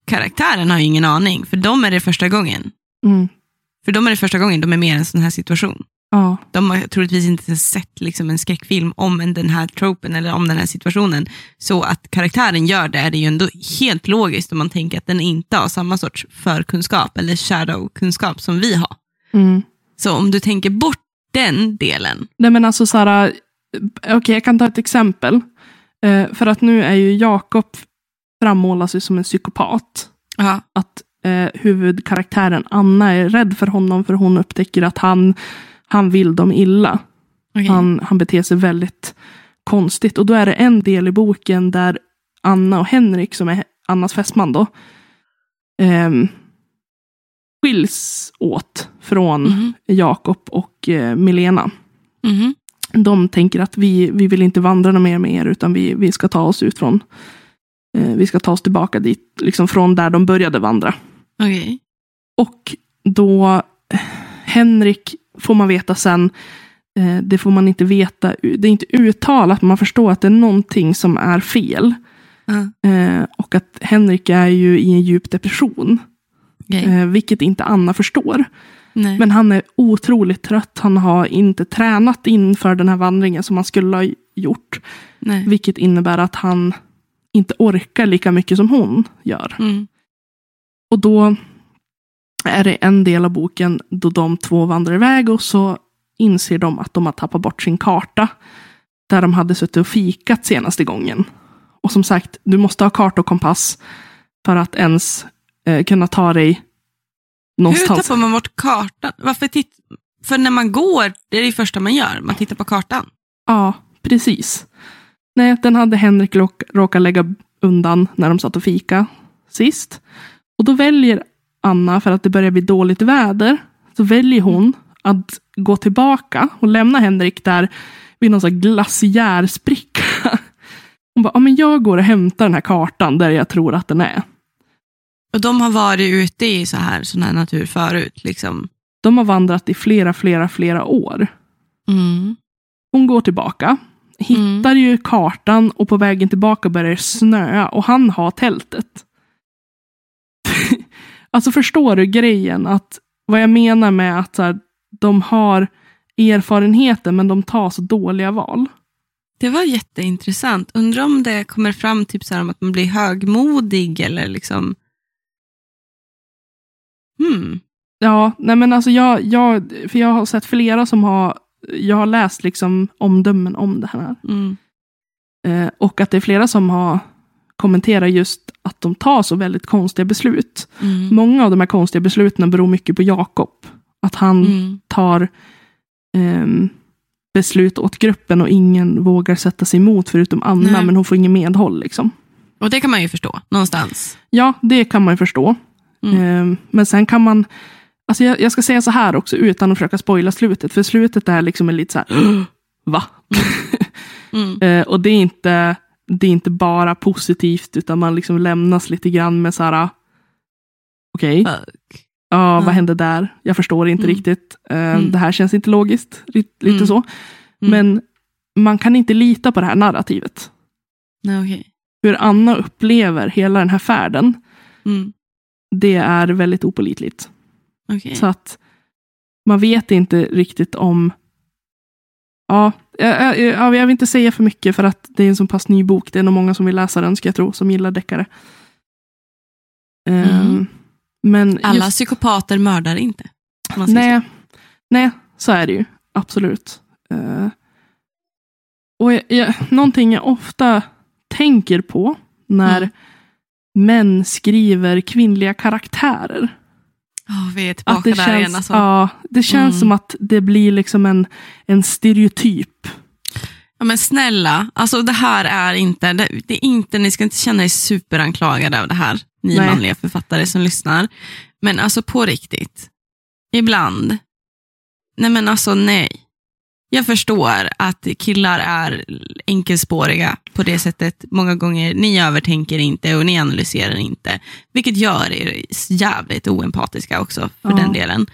S2: Karaktären har ju ingen aning, för de är det första gången.
S1: mm,
S2: För de är det första gången de är med i en sån här situation.
S1: ja,
S2: De har troligtvis inte sett liksom en skräckfilm om en- den här tropen eller om den här situationen. Så att karaktären gör det är det ju ändå helt logiskt om man tänker att den inte har samma sorts förkunskap eller shadow-kunskap som vi har.
S1: mm.
S2: Så om du tänker bort den delen.
S1: Nej men alltså eh, okej jag kan ta ett exempel. Eh, för att nu är ju Jakob frammålas ju som en psykopat.
S2: Ja.
S1: att eh, huvudkaraktären Anna är rädd för honom för hon upptäcker att han, han vill dem illa.
S2: Okay.
S1: Han, han beter sig väldigt konstigt. Och då är det en del i boken där Anna och Henrik, som är Annas fästman då, ehm, skiljs åt från
S2: Mhm.
S1: Jakob och eh, Milena.
S2: Mhm.
S1: De tänker att vi, vi vill inte vandra något mer med er, utan vi, vi ska ta oss ut från eh, vi ska ta oss tillbaka dit, liksom från där de började vandra.
S2: Okej.
S1: Och då Henrik får man veta sen, eh, det får man inte veta, det är inte uttalat, men man förstår att det är någonting som är fel.
S2: Ja.
S1: Eh, och att Henrik är ju i en djup depression,
S2: Okej.
S1: eh, vilket inte Anna förstår.
S2: Nej.
S1: Men han är otroligt trött, han har inte tränat inför den här vandringen som han skulle ha gjort.
S2: Nej.
S1: Vilket innebär att han inte orkar lika mycket som hon gör.
S2: Mm.
S1: Och då är det en del av boken då de två vandrar iväg och så inser de att de har tappat bort sin karta. Där de hade suttit och fikat senaste gången. Och som sagt, du måste ha karta och kompass för att ens eh, kunna ta dig
S2: Hur
S1: någonstans.
S2: tappar man bort kartan? Varför titt... För när man går, det är det första man gör, man tittar på kartan.
S1: Ja, precis. Nej, den hade Henrik råk- råkat lägga undan när de satt och fika sist. Och då väljer Anna, för att det börjar bli dåligt väder, så väljer hon att gå tillbaka och lämna Henrik där vid någon sån glaciärspricka. Hon bara, ja men jag går och hämtar den här kartan där jag tror att den är.
S2: Och de har varit ute i så här, sån här natur förut. Liksom.
S1: De har vandrat i flera, flera, flera år.
S2: Mm.
S1: Hon går tillbaka, hittar ju kartan och på vägen tillbaka börjar det snöa och han har tältet. alltså förstår du grejen? Att vad jag menar med att så här, de har erfarenheten men de tar så dåliga val.
S2: Det var jätteintressant. Undrar om det kommer fram typ så här om att man blir högmodig eller liksom... Hmm.
S1: Ja, nej men alltså jag, jag, för jag har sett flera som har, jag har läst liksom omdömen om det här.
S2: Mm.
S1: Eh, och att det är flera som har kommenterat just att de tar så väldigt konstiga beslut.
S2: Mm.
S1: Många av de här konstiga besluten beror mycket på Jakob. Att han
S2: Mm.
S1: tar ehm, beslut åt gruppen och ingen vågar sätta sig emot förutom Anna,
S2: Nej.
S1: men hon får ingen medhåll. Liksom.
S2: Och det kan man ju förstå, någonstans.
S1: Ja, det kan man ju förstå.
S2: Mm.
S1: Ehm, men sen kan man, alltså jag, jag ska säga så här också utan att försöka spoila slutet, för slutet är liksom lite så här, va?
S2: Mm.
S1: Eh, och det är, inte, det är inte bara positivt, utan man liksom lämnas lite grann med så här, okej,
S2: Fuck.
S1: ja, vad hände där? Jag förstår inte
S2: Mm.
S1: riktigt. Eh,
S2: Mm.
S1: Det här känns inte logiskt, lite,
S2: Mm.
S1: så.
S2: Mm.
S1: Men man kan inte lita på det här narrativet.
S2: Nej, okej.
S1: Hur Anna upplever hela den här färden,
S2: Mm.
S1: Det är väldigt opolitligt.
S2: Okej.
S1: Så att man vet inte riktigt om... Ja, jag, jag, jag vill inte säga för mycket för att det är en så pass ny bok. Det är nog många som vill läsa den, ska jag tro, som gillar deckare.
S2: Mm.
S1: Men
S2: Alla
S1: just,
S2: psykopater mördar inte. man säger
S1: nej, nej, så är det ju. Absolut. Eh, och jag, jag, någonting jag ofta tänker på när
S2: Mm.
S1: Män skriver kvinnliga karaktärer.
S2: Åh, vi är tillbaka
S1: Att det
S2: där
S1: känns,
S2: igen. Alltså.
S1: ja, det känns
S2: Mm.
S1: som att det blir liksom en, en stereotyp.
S2: Ja, men snälla, alltså det här är inte, det, det är inte, ni ska inte känna er superanklagade av det här, ni
S1: Nej.
S2: manliga författare som lyssnar. Men alltså på riktigt, ibland, nej men alltså nej. Jag förstår att killar är enkelspåriga på det sättet många gånger. Ni övertänker inte och ni analyserar inte, vilket gör er jävligt oempatiska också för
S1: Ja.
S2: den delen.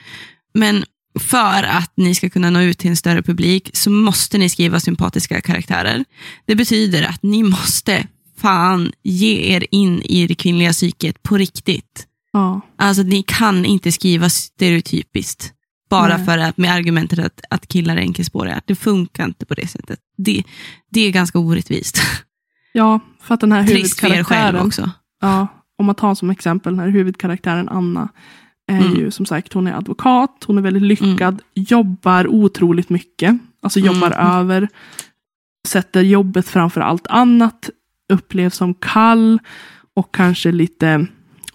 S2: Men för att ni ska kunna nå ut till en större publik så måste ni skriva sympatiska karaktärer. Det betyder att ni måste fan ge er in i det kvinnliga psyket på riktigt.
S1: Ja,
S2: Alltså ni kan inte skriva stereotypiskt bara
S1: Nej.
S2: för att med argumentet att, att killar är enkelspåriga. Det funkar inte på det sättet. Det, det är ganska orättvist.
S1: ja för att den här
S2: Trist för er själv också.
S1: ja, om man tar som exempel den här huvudkaraktären Anna, är
S2: Mm.
S1: ju som sagt, hon är advokat, hon är väldigt lyckad, jobbar otroligt mycket, alltså jobbar
S2: Mm.
S1: över, sätter jobbet framför allt annat, upplevs som kall och kanske lite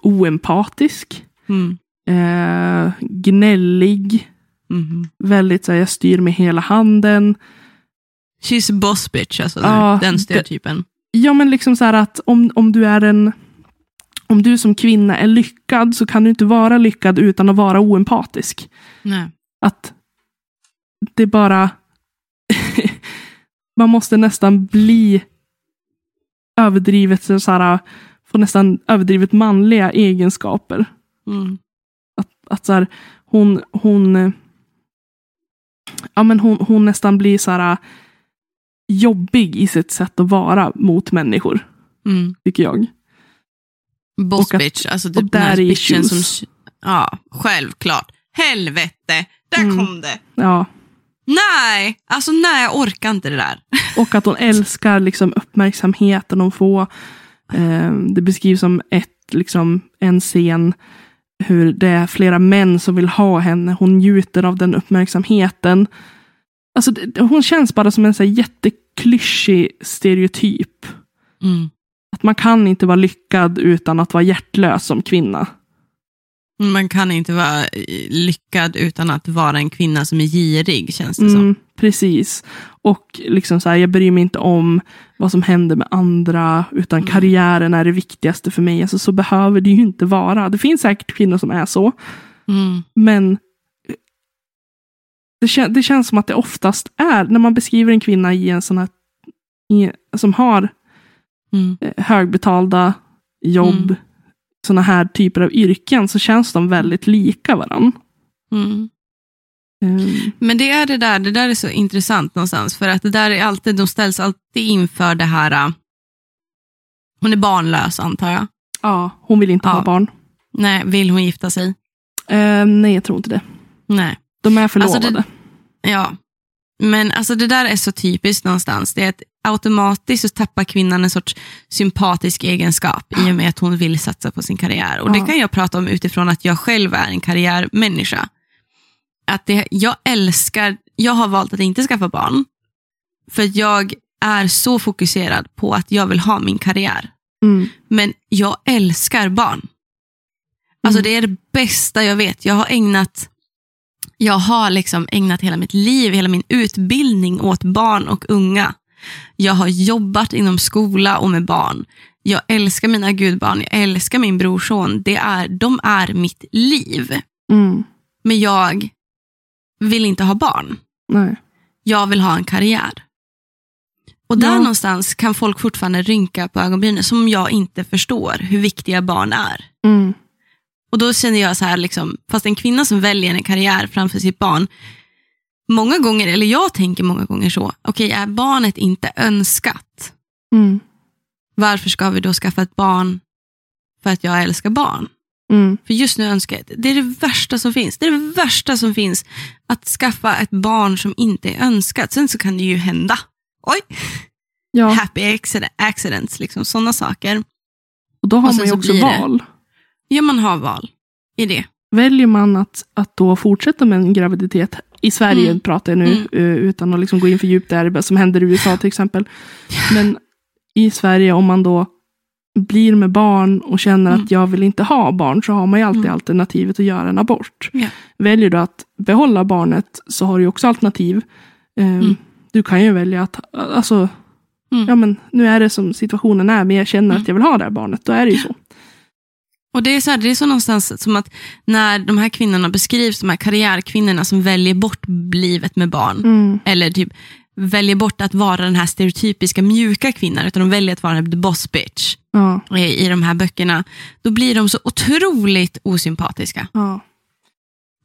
S1: oempatisk,
S2: Mm.
S1: Eh, gnällig,
S2: Mhm.
S1: väldigt så här, jag styr med hela handen.
S2: She's a boss bitch, alltså
S1: Ja,
S2: den stereotypen.
S1: Ja, men liksom så här att om, om du är en... Om du som kvinna är lyckad så kan du inte vara lyckad utan att vara oempatisk.
S2: Nej.
S1: Att det bara... man måste nästan bli överdrivet, så här, få nästan överdrivet manliga egenskaper.
S2: Mm.
S1: Att, så här, hon, hon, ja, men hon, hon nästan blir så här jobbig i sitt sätt att vara mot människor,
S2: Mm.
S1: tycker jag.
S2: Boss
S1: att-
S2: bitch, alltså typ den här bitchen som... Ja, självklart. Helvete, där
S1: Mm.
S2: kom det.
S1: Ja,
S2: Nej, alltså nej, jag orkar inte det där.
S1: och att hon älskar liksom uppmärksamheten hon får. Eh, det beskrivs som ett, liksom, en scen hur det är flera män som vill ha henne. Hon njuter av den uppmärksamheten. Alltså, det, hon känns bara som en så här, jätteklyschig stereotyp.
S2: Mm.
S1: Att man kan inte vara lyckad utan att vara hjärtlös som kvinna.
S2: Man kan inte vara lyckad utan att vara en kvinna som är girig, känns det som.
S1: Precis. Och liksom så här, jag bryr mig inte om vad som händer med andra, utan
S2: Mm.
S1: karriären är det viktigaste för mig. Alltså, så behöver det ju inte vara. Det finns säkert kvinnor som är så,
S2: Mm.
S1: men eh, det, kän- det känns som att det oftast är, när man beskriver en kvinna i en sån här, i, som har
S2: Mm.
S1: eh, högbetalda jobb,
S2: Mm.
S1: såna här typer av yrken, så känns de väldigt lika varandra.
S2: Mm.
S1: Um,
S2: Men det är det där, det där är så intressant någonstans, för att det där är alltid, de ställs alltid inför det här, äh, hon är barnlös antar jag.
S1: ja, hon vill inte
S2: Ja.
S1: ha barn.
S2: Nej, vill hon gifta sig?
S1: Eh, nej, jag tror inte det.
S2: Nej.
S1: De är förlovade.
S2: Alltså, Ja, men alltså det där är så typiskt någonstans. Det är att automatiskt så tappar kvinnan en sorts sympatisk egenskap i och med att hon vill satsa på sin karriär. Och Det kan jag prata om utifrån att jag själv är en karriärmänniska. Att det, jag älskar, jag har valt att inte skaffa barn. För jag är så fokuserad på att jag vill ha min karriär.
S1: Mm.
S2: Men jag älskar barn. Alltså
S1: Mm.
S2: det är det bästa jag vet. Jag har ägnat jag har liksom ägnat hela mitt liv, hela min utbildning åt barn och unga. Jag har jobbat inom skola och med barn. Jag älskar mina gudbarn, jag älskar min brorson. Det är, de är mitt liv.
S1: Mm.
S2: Men jag vill inte ha barn.
S1: Nej.
S2: Jag vill ha en karriär. Och där
S1: Ja.
S2: någonstans kan folk fortfarande rynka på ögonbrynen som jag inte förstår hur viktiga barn är.
S1: Mm.
S2: Och då känner jag så här, liksom, fast en kvinna som väljer en karriär framför sitt barn, många gånger, eller jag tänker många gånger så, okej är barnet inte önskat,
S1: Mm.
S2: varför ska vi då skaffa ett barn för att jag älskar barn?
S1: Mm.
S2: För just nu önskar jag, det är det värsta som finns. Det är det värsta som finns, att skaffa ett barn som inte är önskat. Sen så kan det ju hända. Oj,
S1: Ja,
S2: happy accident- accidents, liksom sådana saker.
S1: och då har
S2: och
S1: man ju
S2: så
S1: också
S2: blir det-
S1: val.
S2: Ja, man har val i det.
S1: Väljer man att, att då fortsätta med en graviditet, i Sverige
S2: Mm.
S1: pratar jag nu,
S2: Mm.
S1: eh, utan att liksom gå in för djupt där, som händer i USA till exempel. Men i Sverige, om man då blir med barn och känner
S2: Mm.
S1: att jag vill inte ha barn, så har man ju alltid
S2: Mm.
S1: alternativet att göra en abort.
S2: Ja.
S1: Väljer du att behålla barnet så har du ju också alternativ.
S2: Mm.
S1: Du kan ju välja att, alltså,
S2: Mm.
S1: ja men nu är det som situationen är, men jag känner
S2: Mm.
S1: att jag vill ha det här barnet, då är det ju så.
S2: Och det är, så här, det är så någonstans som att när de här kvinnorna beskrivs, de här karriärkvinnorna som väljer bort livet med barn,
S1: Mm.
S2: eller typ väljer bort att vara den här stereotypiska mjuka kvinnan, utan de väljer att vara the boss bitch
S1: Ja,
S2: i, i de här böckerna, då blir de så otroligt osympatiska.
S1: ja.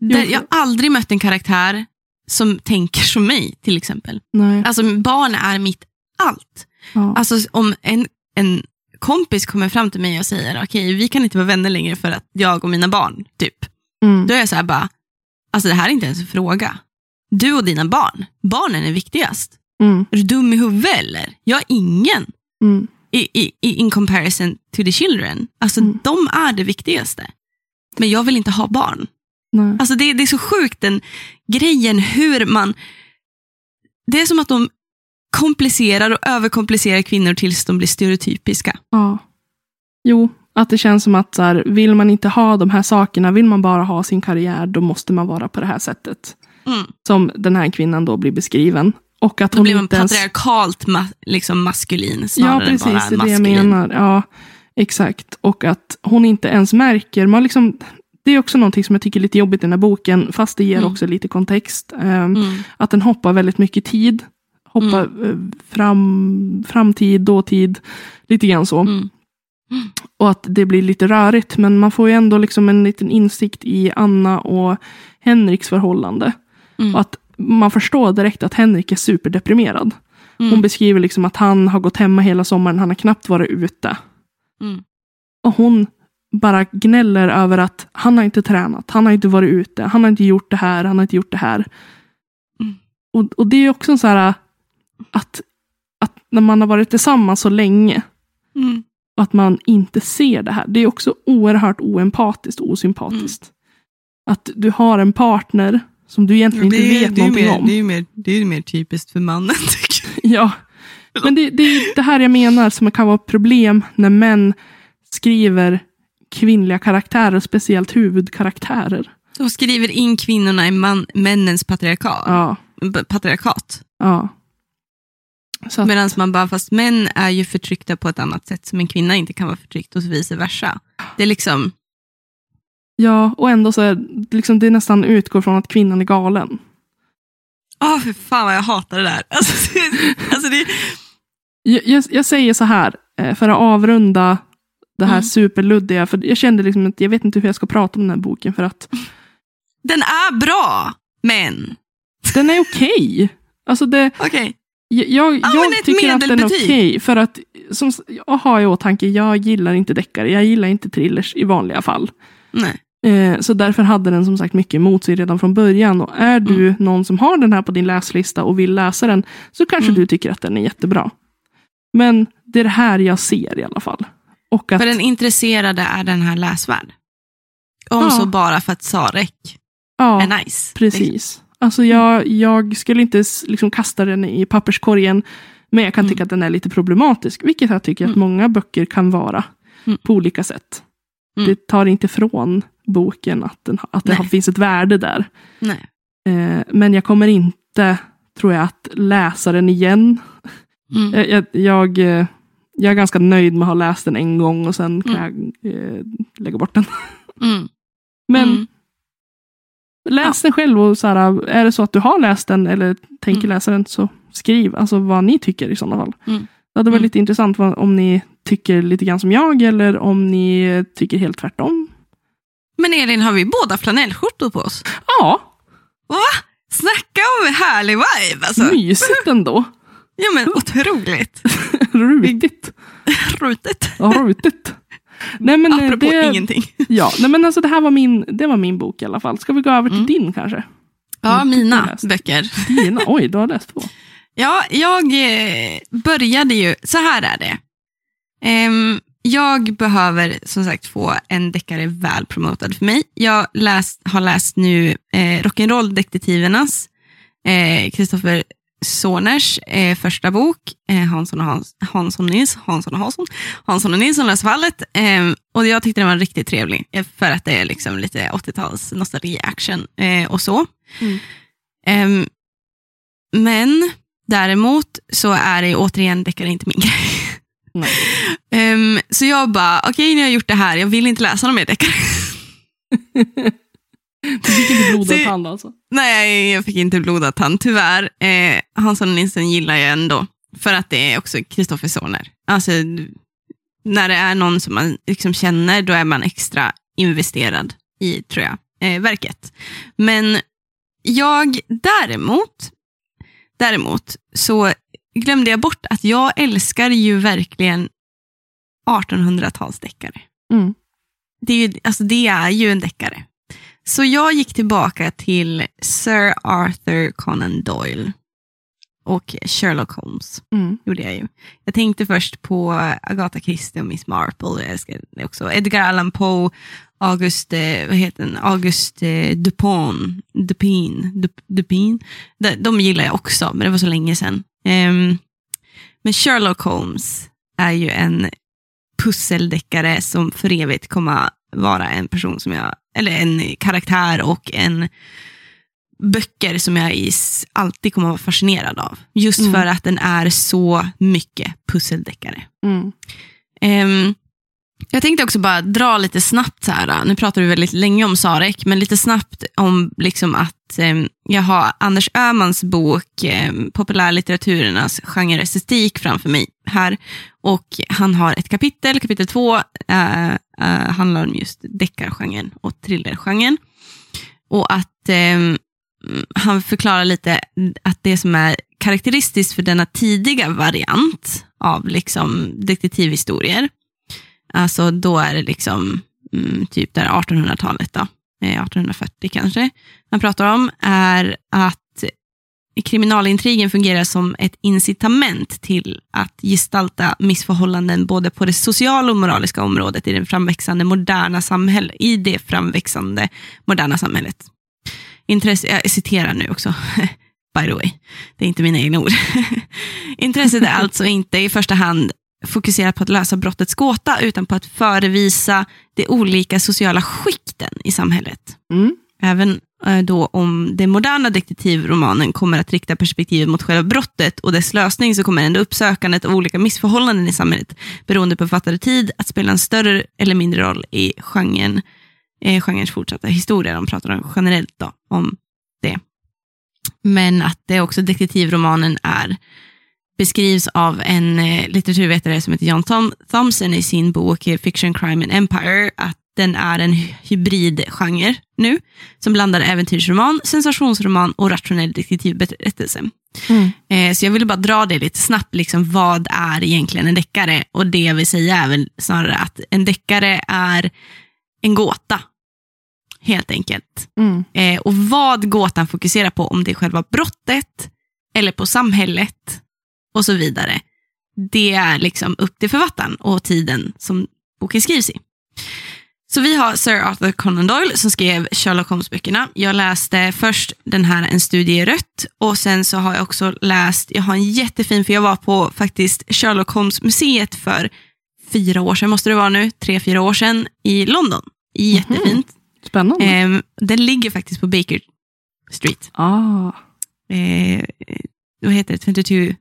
S2: Där jag har aldrig mött en karaktär som tänker som mig, till exempel.
S1: Nej.
S2: Alltså barn är mitt allt.
S1: Ja.
S2: Alltså om en, en kompis kommer fram till mig och säger, okej vi kan inte vara vänner längre för att jag och mina barn, typ.
S1: Mm.
S2: Då är jag så här bara, alltså det här är inte ens en fråga. Du och dina barn, barnen är viktigast.
S1: Mm.
S2: Är du dum i huvudet eller? Jag är ingen
S1: Mm.
S2: i, i, in comparison to the children. Alltså
S1: Mm.
S2: de är det viktigaste. Men jag vill inte ha barn.
S1: Nej.
S2: Alltså det, det är så sjukt den grejen hur man... Det är som att de komplicerar och överkomplicerar kvinnor tills de blir stereotypiska.
S1: Ja. Jo, att det känns som att så här, vill man inte ha de här sakerna, vill man bara ha sin karriär, då måste man vara på det här sättet.
S2: Mm.
S1: Som den här kvinnan då blir beskriven. Och att
S2: Då
S1: hon
S2: blir man
S1: ens...
S2: patriarkalt ma liksom maskulin
S1: Ja,
S2: snarare än bara
S1: precis. Det är det jag
S2: maskulin.
S1: menar. Ja, exakt. Och att hon inte ens märker. Man liksom, det är också någonting som jag tycker är lite jobbigt i den här boken, fast det ger
S2: Mm.
S1: också lite kontext. Ehm,
S2: Mm.
S1: Att den hoppar väldigt mycket tid. Hoppar eh, fram, framtid, dåtid, lite grann så.
S2: Mm.
S1: Och att det blir lite rörigt. Men man får ju ändå liksom en liten insikt i Anna och Henriks förhållande.
S2: Mm.
S1: Och att man förstår direkt att Henrik är superdeprimerad.
S2: Mm.
S1: Hon beskriver liksom att han har gått hemma hela sommaren, han har knappt varit ute.
S2: Mm.
S1: Och hon bara gnäller över att han har inte tränat, han har inte varit ute, han har inte gjort det här, han har inte gjort det här.
S2: Mm.
S1: Och, och det är också så här att, att när man har varit tillsammans så länge
S2: Mm.
S1: och att man inte ser det här. Det är också oerhört oempatiskt och osympatiskt. Att du har en partner som du egentligen inte vet någonting om.
S2: är ju mer, det är mer typiskt för mannen.
S1: Ja, men det, det är det här jag menar som kan vara problem när män skriver kvinnliga karaktärer, speciellt huvudkaraktärer.
S2: De skriver in kvinnorna i man, männens patriarkat.
S1: Ja,
S2: patriarkat.
S1: ja. Att,
S2: Medan man bara, fast män är ju förtryckta på ett annat sätt som en kvinna inte kan vara förtryckt och vice versa. Det är liksom,
S1: ja, och ändå så är liksom, det nästan utgår från att kvinnan är galen.
S2: åh för fan vad jag hatar det där. Alltså, alltså det,
S1: Jag, jag, jag säger så här, eh, för att avrunda det här
S2: Mm.
S1: superluddiga, för jag kände liksom att jag vet inte hur jag ska prata om den här boken, för att
S2: den är bra, men
S1: den är okej. Alltså det,
S2: okej.
S1: jag jag,
S2: Ja, men
S1: jag tycker att den är okej, för att som, jag har i åtanke, jag gillar inte deckare, jag gillar inte thrillers i vanliga fall.
S2: Nej.
S1: Eh, så därför hade den som sagt mycket emot sig redan från början. Och är du
S2: Mm.
S1: någon som har den här på din läslista och vill läsa den, så kanske
S2: Mm.
S1: du tycker att den är jättebra. Men det är det här jag ser i alla fall. Och att,
S2: För den intresserade är den här läsvärd. Om
S1: Ja.
S2: så bara för att Sarek
S1: ja,
S2: är nice.
S1: precis. Alltså jag, jag skulle inte liksom kasta den i papperskorgen, men jag kan
S2: Mm.
S1: tycka att den är lite problematisk, vilket jag tycker att
S2: Mm.
S1: många böcker kan vara
S2: Mm.
S1: på olika sätt.
S2: Mm.
S1: Det tar inte från boken att, den, att det
S2: Nej.
S1: finns ett värde där. Eh, men jag kommer inte, tror jag, att läsa den igen.
S2: Mm.
S1: Jag, jag, jag, eh, jag är ganska nöjd med att ha läst den en gång och sen kan jag eh, lägga bort den.
S2: Mm.
S1: Men
S2: Mm.
S1: läs den själv och så här, är det så att du har läst den eller tänker
S2: Mm.
S1: läsa den så skriv alltså vad ni tycker i sådana fall.
S2: Mm.
S1: Det hade varit
S2: Mm.
S1: lite intressant om ni tycker lite grann som jag eller om ni tycker helt tvärtom.
S2: Men Elin, har vi båda flanellskjortor på oss?
S1: Ja,
S2: Snacka om härlig vibe! Alltså.
S1: mysigt ändå.
S2: Ja, men otroligt.
S1: Rutigt.
S2: Rutigt.
S1: Ja, rutigt. Nej, men eh,
S2: Apropå
S1: det,
S2: ingenting.
S1: Ja, nej, men alltså det här var min, det var min bok i alla fall. Ska vi gå över till
S2: Mm.
S1: din kanske?
S2: Ja,
S1: Mm,
S2: mina
S1: läst.
S2: böcker.
S1: Dina? Oj, du har läst två.
S2: Ja, jag eh, började ju, så här är det. Ehm, jag behöver som sagt få en deckare väl promotad för mig. Jag läst, har läst nu eh, Rock'n'Roll-detektivernas, Kristoffer Soners eh, första bok, eh, Hansson och Hans, Hansson, Nils, Hansson och Hansson, Hansson och Nilsson löser fallet. Eh, och jag tyckte den var riktigt trevlig, eh, för att det är liksom lite 80-tals nostalgi-action eh, och så.
S1: Mm.
S2: Ehm, men däremot så är det återigen deckare inte min grej. Ehm, så jag bara, okej nu har jag gjort det här, jag vill inte läsa någon mer deckare.
S1: Du fick inte blodad tand alltså?
S2: Nej, jag fick inte blodad tand, tyvärr. Eh, Hansson och Nilsson gillar jag ändå, för att det är också Kristoffer Soner. Alltså, när det är någon som man liksom känner, då är man extra investerad i, tror jag, eh, verket. Men jag däremot, däremot så glömde jag bort att jag älskar ju verkligen 1800-talsdeckare.
S1: Mm.
S2: Det är, ju, alltså det är ju en deckare. Så jag gick tillbaka till Sir Arthur Conan Doyle och Sherlock Holmes.
S1: Mm.
S2: gjorde jag ju. Jag tänkte först på Agatha Christie och Miss Marple. Jag älskar också. Edgar Allan Poe, August, eh, vad heter den? August eh, Dupin. Dupin. Dup- Dupin. De, de gillar jag också, men det var så länge sedan. Ehm, men Sherlock Holmes är ju en pusseldeckare som för evigt kommer vara en person som jag, eller en karaktär och en böcker som jag alltid kommer att vara fascinerad av. Just
S1: Mm.
S2: för att den är så mycket pusseldeckare.
S1: Mm.
S2: Ehm, jag tänkte också bara dra lite snabbt, så här, äh, nu pratar vi väldigt länge om Sarek, men lite snabbt om liksom att eh, jag har Anders Öhmans bok eh, Populärlitteraturernas genreestetik framför mig här. Och han har ett kapitel, kapitel två, eh, eh, handlar om just deckargenren och thrillergenren. Och att eh, han förklarar lite att det som är karaktäristiskt för denna tidiga variant av liksom detektivhistorier, alltså då är det liksom mm, typ där 1800-talet, då, eh, 1840 kanske, man pratar om, är att kriminalintrigen fungerar som ett incitament till att gestalta missförhållanden både på det sociala och moraliska området i den framväxande moderna samhället, i det framväxande moderna samhället. Intresse, jag citerar nu också, by the way. Det är inte mina egna ord. Intresset är alltså inte i första hand fokuserar på att lösa brottets gåta utan på att förevisa de olika sociala skikten i samhället.
S1: Mm.
S2: Även eh, då om den moderna detektivromanen kommer att rikta perspektivet mot själva brottet och dess lösning så kommer ändå uppsökandet av olika missförhållanden i samhället beroende på författare tid att spela en större eller mindre roll i genren, eh, genrens fortsatta historia. De pratar om generellt då, om det. Men att det också detektivromanen är beskrivs av en eh, litteraturvetare som heter John Thom Thompson i sin bok eh, Fiction, Crime and Empire, att den är en hybridgenre nu, som blandar äventyrsroman, sensationsroman och rationell detektivberättelse.
S1: Mm.
S2: Eh, så jag ville bara dra det lite snabbt, liksom, vad är egentligen en deckare? Och det jag vill säga är väl snarare att en deckare är en gåta, helt enkelt.
S1: Mm.
S2: Och vad gåtan fokuserar på, om det är själva brottet eller på samhället och så vidare. Det är liksom upp till författaren och tiden som boken skrivs i. Så vi har Sir Arthur Conan Doyle som skrev Sherlock Holmes-böckerna. Jag läste först den här En studie i rött och sen så har jag också läst, jag har en jättefin, för jag var på faktiskt Sherlock Holmes-museet för fyra år sedan, måste det vara nu, tre, fyra år sedan i London. Jättefint.
S1: Spännande.
S2: Ehm, den ligger faktiskt på Baker Street.
S1: ah.
S2: Eh, vad heter det? 22...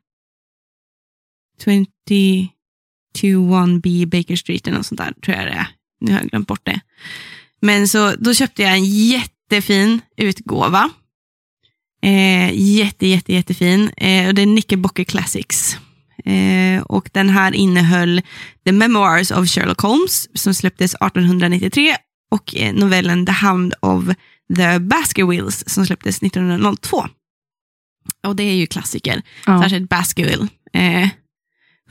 S2: 221B Baker Street eller något sånt där, tror jag det är. Nu har jag glömt bort det. Men så då köpte jag en jättefin utgåva. Eh, jätte, jätte, jättefin. Eh, och det är Knickerbocker Classics. Eh, och den här innehöll The Memoirs of Sherlock Holmes som släpptes 1893 och eh, novellen The Hound of the Baskervilles som släpptes 1902. Och det är ju klassiker,
S1: Ja.
S2: särskilt Baskerville, eh,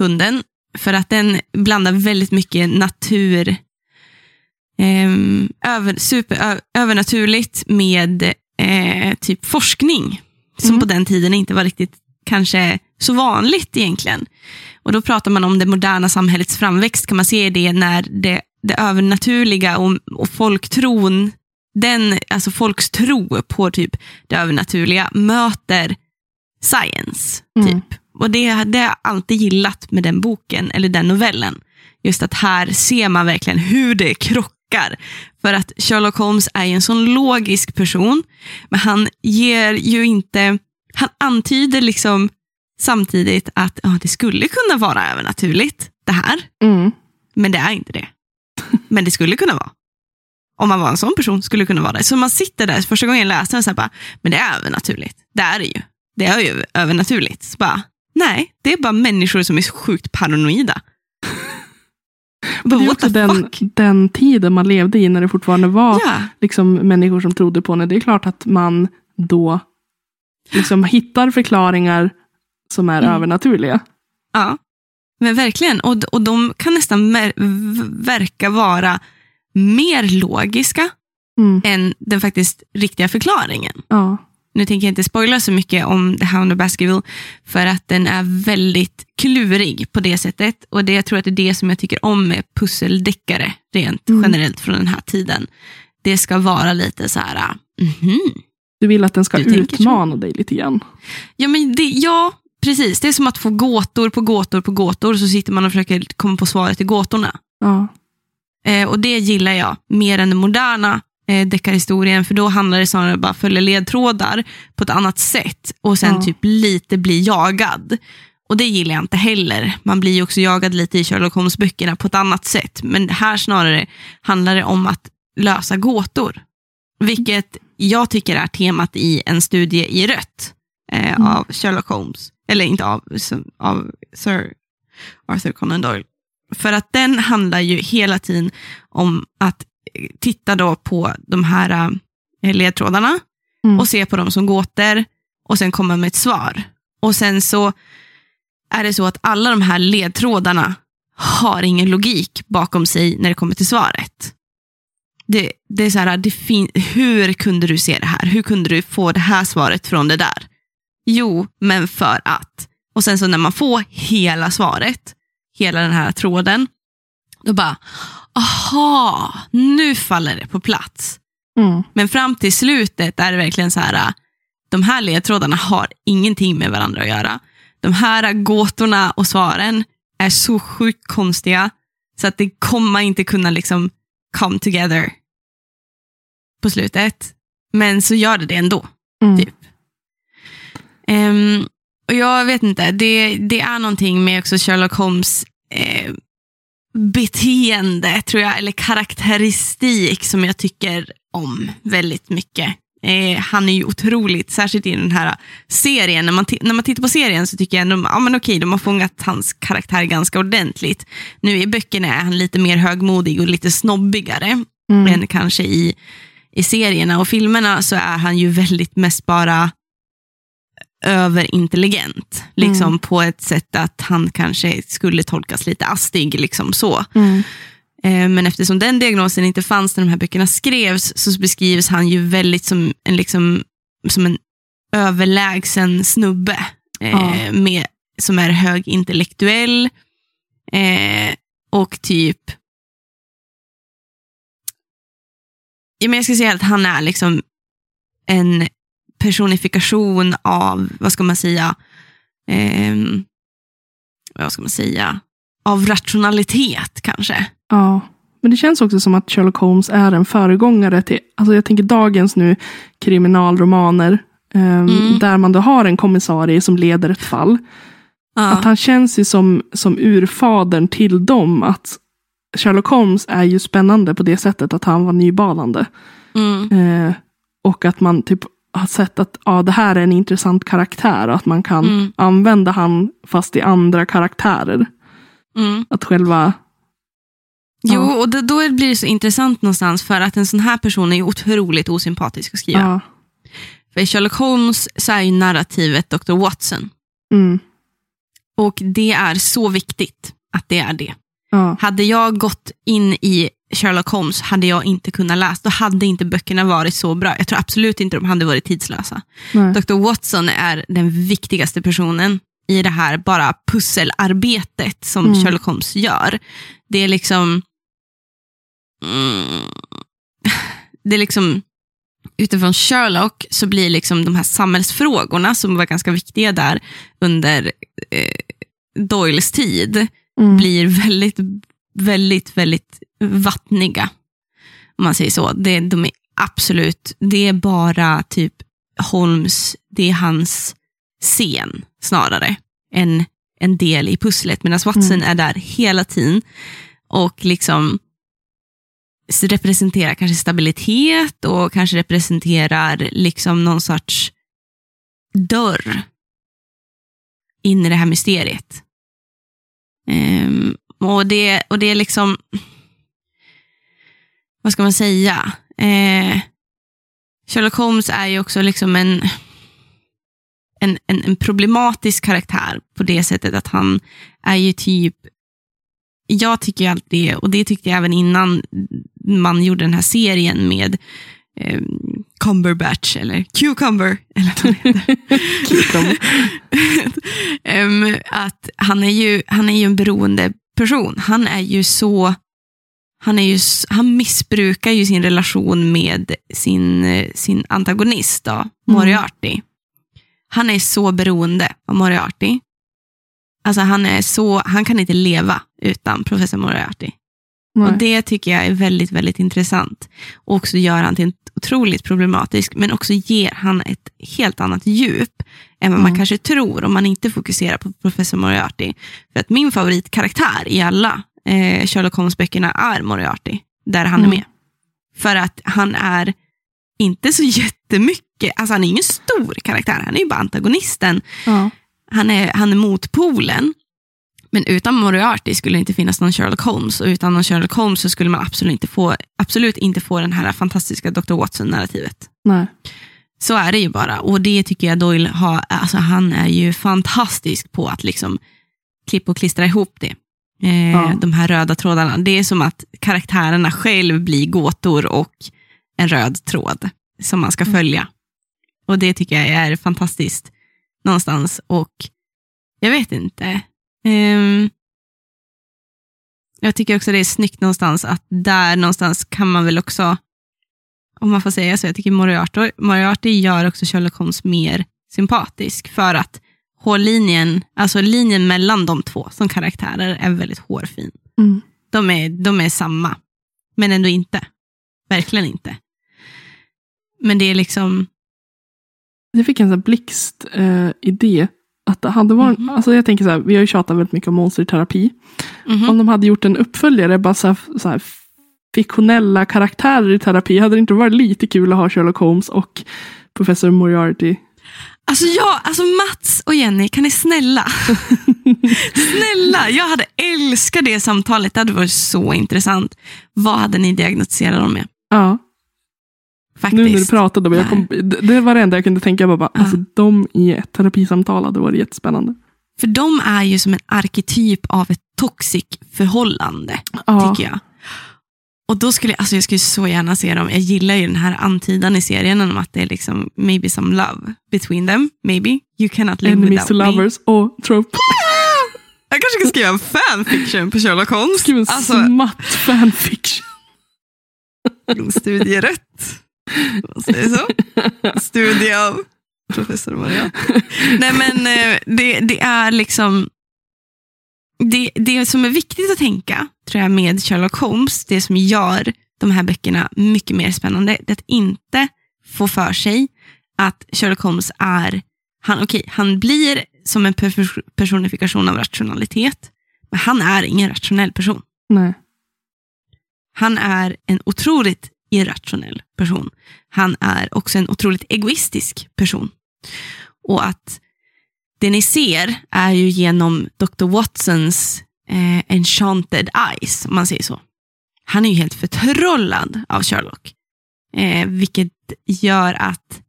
S2: hunden. För att den blandar väldigt mycket natur, ehm, över, super, övernaturligt med eh, typ forskning. Som
S1: Mm.
S2: på den tiden inte var riktigt kanske så vanligt egentligen. Och då pratar man om det moderna samhällets framväxt, kan man se det när det, det övernaturliga och, och folktron, den, alltså folks tro på typ det övernaturliga möter science.
S1: Mm.
S2: Och det, det har jag alltid gillat med den boken, eller den novellen. Just att här ser man verkligen hur det krockar. För att Sherlock Holmes är ju en sån logisk person, men han ger ju inte, han antyder liksom samtidigt att ja, det skulle kunna vara övernaturligt, det här.
S1: Mm.
S2: Men det är inte det. Men det skulle kunna vara. Om man var en sån person skulle det kunna vara det. Så man sitter där, första gången jag läste den, så här bara, men det är övernaturligt. Det är det ju. Det är ju övernaturligt. Så bara, nej, det är bara människor som är sjukt paranoida.
S1: Det är också den, den tiden man levde i när det fortfarande var
S2: Ja,
S1: liksom, människor som trodde på det. Det är klart att man då liksom hittar förklaringar som är
S2: Mm.
S1: övernaturliga.
S2: ja, men verkligen. Och, och de kan nästan verka vara mer logiska
S1: Mm.
S2: än den faktiskt riktiga förklaringen.
S1: Ja.
S2: Nu tänker jag inte spoila så mycket om The Hound of Baskerville för att den är väldigt klurig på det sättet. Och det jag tror att det är det som jag tycker om med pusseldeckare rent
S1: Mm.
S2: generellt från den här tiden. Det ska vara lite så här, mhm.
S1: Du vill att den ska
S2: Du
S1: utmana dig lite grann.
S2: Ja, men det, ja, precis. Det är som att få gåtor på gåtor på gåtor så sitter man och försöker komma på svaret till gåtorna.
S1: Ja.
S2: Eh, och det gillar jag mer än den moderna eh, deckarhistorien, för då handlar det snarare bara följa ledtrådar på ett annat sätt och sen
S1: Ja.
S2: typ lite bli jagad. Och det gillar jag inte heller. Man blir ju också jagad lite i Sherlock Holmes-böckerna på ett annat sätt. Men här snarare handlar det om att lösa gåtor. Vilket jag tycker är temat i en studie i rött eh,
S1: Mm.
S2: av Sherlock Holmes. Eller inte av, av Sir Arthur Conan Doyle. För att den handlar ju hela tiden om att titta då på de här eh, ledtrådarna
S1: Mm.
S2: och se på dem som gåtor och sen komma med ett svar. Och sen så är det så att alla de här ledtrådarna har ingen logik bakom sig när det kommer till svaret. Det, det är så här, det fin- hur kunde du se det här? Hur kunde du få det här svaret från det där? Jo, men för att. Och sen så när man får hela svaret, hela den här tråden, då bara, aha, nu faller det på plats.
S1: Mm.
S2: Men fram till slutet är det verkligen så här, de här ledtrådarna har ingenting med varandra att göra. De här gåtorna och svaren är så sjukt konstiga så att det kommer inte kunna liksom come together på slutet. Men så gör det det ändå.
S1: Mm.
S2: Typ. Ehm, och jag vet inte, det, det är någonting med också Sherlock Holmes eh, beteende, tror jag, eller karaktäristik som jag tycker om väldigt mycket. Eh, han är ju otroligt, särskilt i den här serien. När man, när man tittar på serien så tycker jag ändå, ja men okej, de har fångat hans karaktär ganska ordentligt. Nu i böckerna är han lite mer högmodig och lite snobbigare
S1: Mm.
S2: än kanske i, i serierna och filmerna så är han ju väldigt mest bara överintelligent. Liksom
S1: Mm.
S2: på ett sätt att han kanske skulle tolkas lite astig. Liksom så.
S1: Mm.
S2: Eh, Men eftersom den diagnosen inte fanns när de här böckerna skrevs så beskrivs han ju väldigt som en, liksom, som en överlägsen snubbe. Eh,
S1: Ja.
S2: med, som är högintellektuell eh, och typ ja, men jag ska säga att han är liksom en personifikation av, vad ska man säga, ehm, vad ska man säga, av rationalitet kanske.
S1: Ja, men det känns också som att Sherlock Holmes är en föregångare till, alltså jag tänker dagens nu kriminalromaner, ehm,
S2: Mm.
S1: där man då har en kommissarie som leder ett fall.
S2: Ja.
S1: Att han känns ju som, som urfadern till dem. Att Sherlock Holmes är ju spännande på det sättet att han var nybanande.
S2: Mm.
S1: Eh, och att man typ har sett att ja, det här är en intressant karaktär och att man kan
S2: Mm.
S1: använda han fast i andra karaktärer.
S2: Mm.
S1: Att själva,
S2: Jo,
S1: Ja.
S2: och då, då blir det så intressant någonstans för att en sån här person är otroligt osympatisk att skriva.
S1: ja,
S2: För i Sherlock Holmes så är ju narrativet Dr. Watson.
S1: mm,
S2: Och det är så viktigt att det är det.
S1: ja,
S2: Hade jag gått in i Sherlock Holmes hade jag inte kunnat läsa. Då hade inte böckerna varit så bra. Jag tror absolut inte de hade varit tidslösa.
S1: nej,
S2: Dr. Watson är den viktigaste personen i det här bara pusselarbetet som
S1: Mm.
S2: Sherlock Holmes gör. Det är liksom... Mm, det är liksom utifrån Sherlock så blir liksom de här samhällsfrågorna som var ganska viktiga där under eh, Doyles tid
S1: mm,
S2: blir väldigt, väldigt, väldigt vattniga. Om man säger så. Det, de är absolut, det är bara typ Holmes, det är hans scen snarare än en del i pusslet. Medan Watson
S1: Mm.
S2: är där hela tiden och liksom representerar kanske stabilitet och kanske representerar liksom någon sorts dörr in i det här mysteriet. Ehm, och, det, och det är liksom, vad ska man säga? Eh, Sherlock Holmes är ju också liksom en, en, en, en problematisk karaktär på det sättet att han är ju typ, jag tycker ju alltid det, och det tyckte jag även innan man gjorde den här serien med eh, Cumberbatch, eller Cucumber, eller vad heter. Em, att han är, ju, han är ju en beroende person. Han är ju så... Han, är ju, han missbrukar ju sin relation med sin, sin antagonist, då, Moriarty. Han är så beroende av Moriarty. Alltså han, är så, han kan inte leva utan professor Moriarty.
S1: nej.
S2: Och Det tycker jag är väldigt, väldigt intressant. Och också gör han till en otroligt problematisk, men också ger han ett helt annat djup än vad man
S1: Mm.
S2: kanske tror om man inte fokuserar på professor Moriarty. För att min favoritkaraktär i alla eh, Sherlock Holmes-böckerna är Moriarty, där han
S1: Mm.
S2: är med. För att han är inte så jättemycket, alltså han är ingen stor karaktär, han är ju bara antagonisten
S1: Ja,
S2: han är, han är motpolen. Men utan Moriarty skulle det inte finnas någon Sherlock Holmes och utan någon Sherlock Holmes så skulle man absolut inte få, absolut inte få den här fantastiska Dr. Watson-narrativet.
S1: nej.
S2: Så är det ju bara och det tycker jag Doyle har, alltså han är ju fantastisk på att liksom klippa och klistra ihop det. Eh,
S1: Ja.
S2: De här röda trådarna. Det är som att karaktärerna själv blir gåtor och en röd tråd som man ska
S1: Mm.
S2: följa. Och det tycker jag är fantastiskt någonstans. Och jag vet inte. Ehm, jag tycker också det är snyggt någonstans att där någonstans kan man väl också, om man får säga så, jag tycker Moriarty, Moriarty gör också Sherlock Holmes mer sympatisk för att hårlinjen, alltså linjen mellan de två som karaktärer är väldigt hårfin.
S1: Mm.
S2: De är, de är samma, men ändå inte. Verkligen inte. Men det är liksom,
S1: Jag fick en sån här blixt eh, idé. Att det hade varit,
S2: Mhm.
S1: alltså jag tänker så här, vi har ju tjatat väldigt mycket om monster i terapi.
S2: mhm.
S1: Om de hade gjort en uppföljare, bara så här, så här fiktionella karaktärer i terapi, hade det inte varit lite kul att ha Sherlock Holmes och professor Moriarty?
S2: Alltså, ja, alltså Mats och Jenny, kan ni snälla? snälla, jag hade älskat det samtalet. Det hade varit så intressant. Vad hade ni diagnostiserat dem med?
S1: Ja,
S2: Faktiskt.
S1: nu när du pratade, jag kom, det- det var det enda jag kunde tänka på. Bara,
S2: Ja.
S1: alltså, de i ett terapisamtal hade varit jättespännande.
S2: För de är ju som en arketyp av ett toxic förhållande,
S1: Ja,
S2: tycker jag. Och då skulle jag, alltså jag skulle så gärna se dem. Jag gillar ju den här antydan i serien om att det är liksom maybe some love between them. Maybe. You cannot live
S1: enemies
S2: without
S1: to
S2: me.
S1: lovers och trope.
S2: Jag kanske ska skriva en fanfiction på Sherlock Holmes.
S1: Skriv en
S2: Alltså,
S1: smatt fanfiction.
S2: studierätt. Vad säger så? Studie av professor Maria. Nej men eh, det, det är liksom det, det som är viktigt att tänka tror jag med Sherlock Holmes, det som gör de här böckerna mycket mer spännande, det är att inte få för sig att Sherlock Holmes är, han, okay, han blir som en personifikation av rationalitet, men han är ingen rationell person.
S1: Nej.
S2: Han är en otroligt irrationell person. Han är också en otroligt egoistisk person. Och att det ni ser är ju genom Dr. Watsons eh, enchanted eyes, om man säger så. Han är ju helt förtrollad av Sherlock. Eh, vilket gör att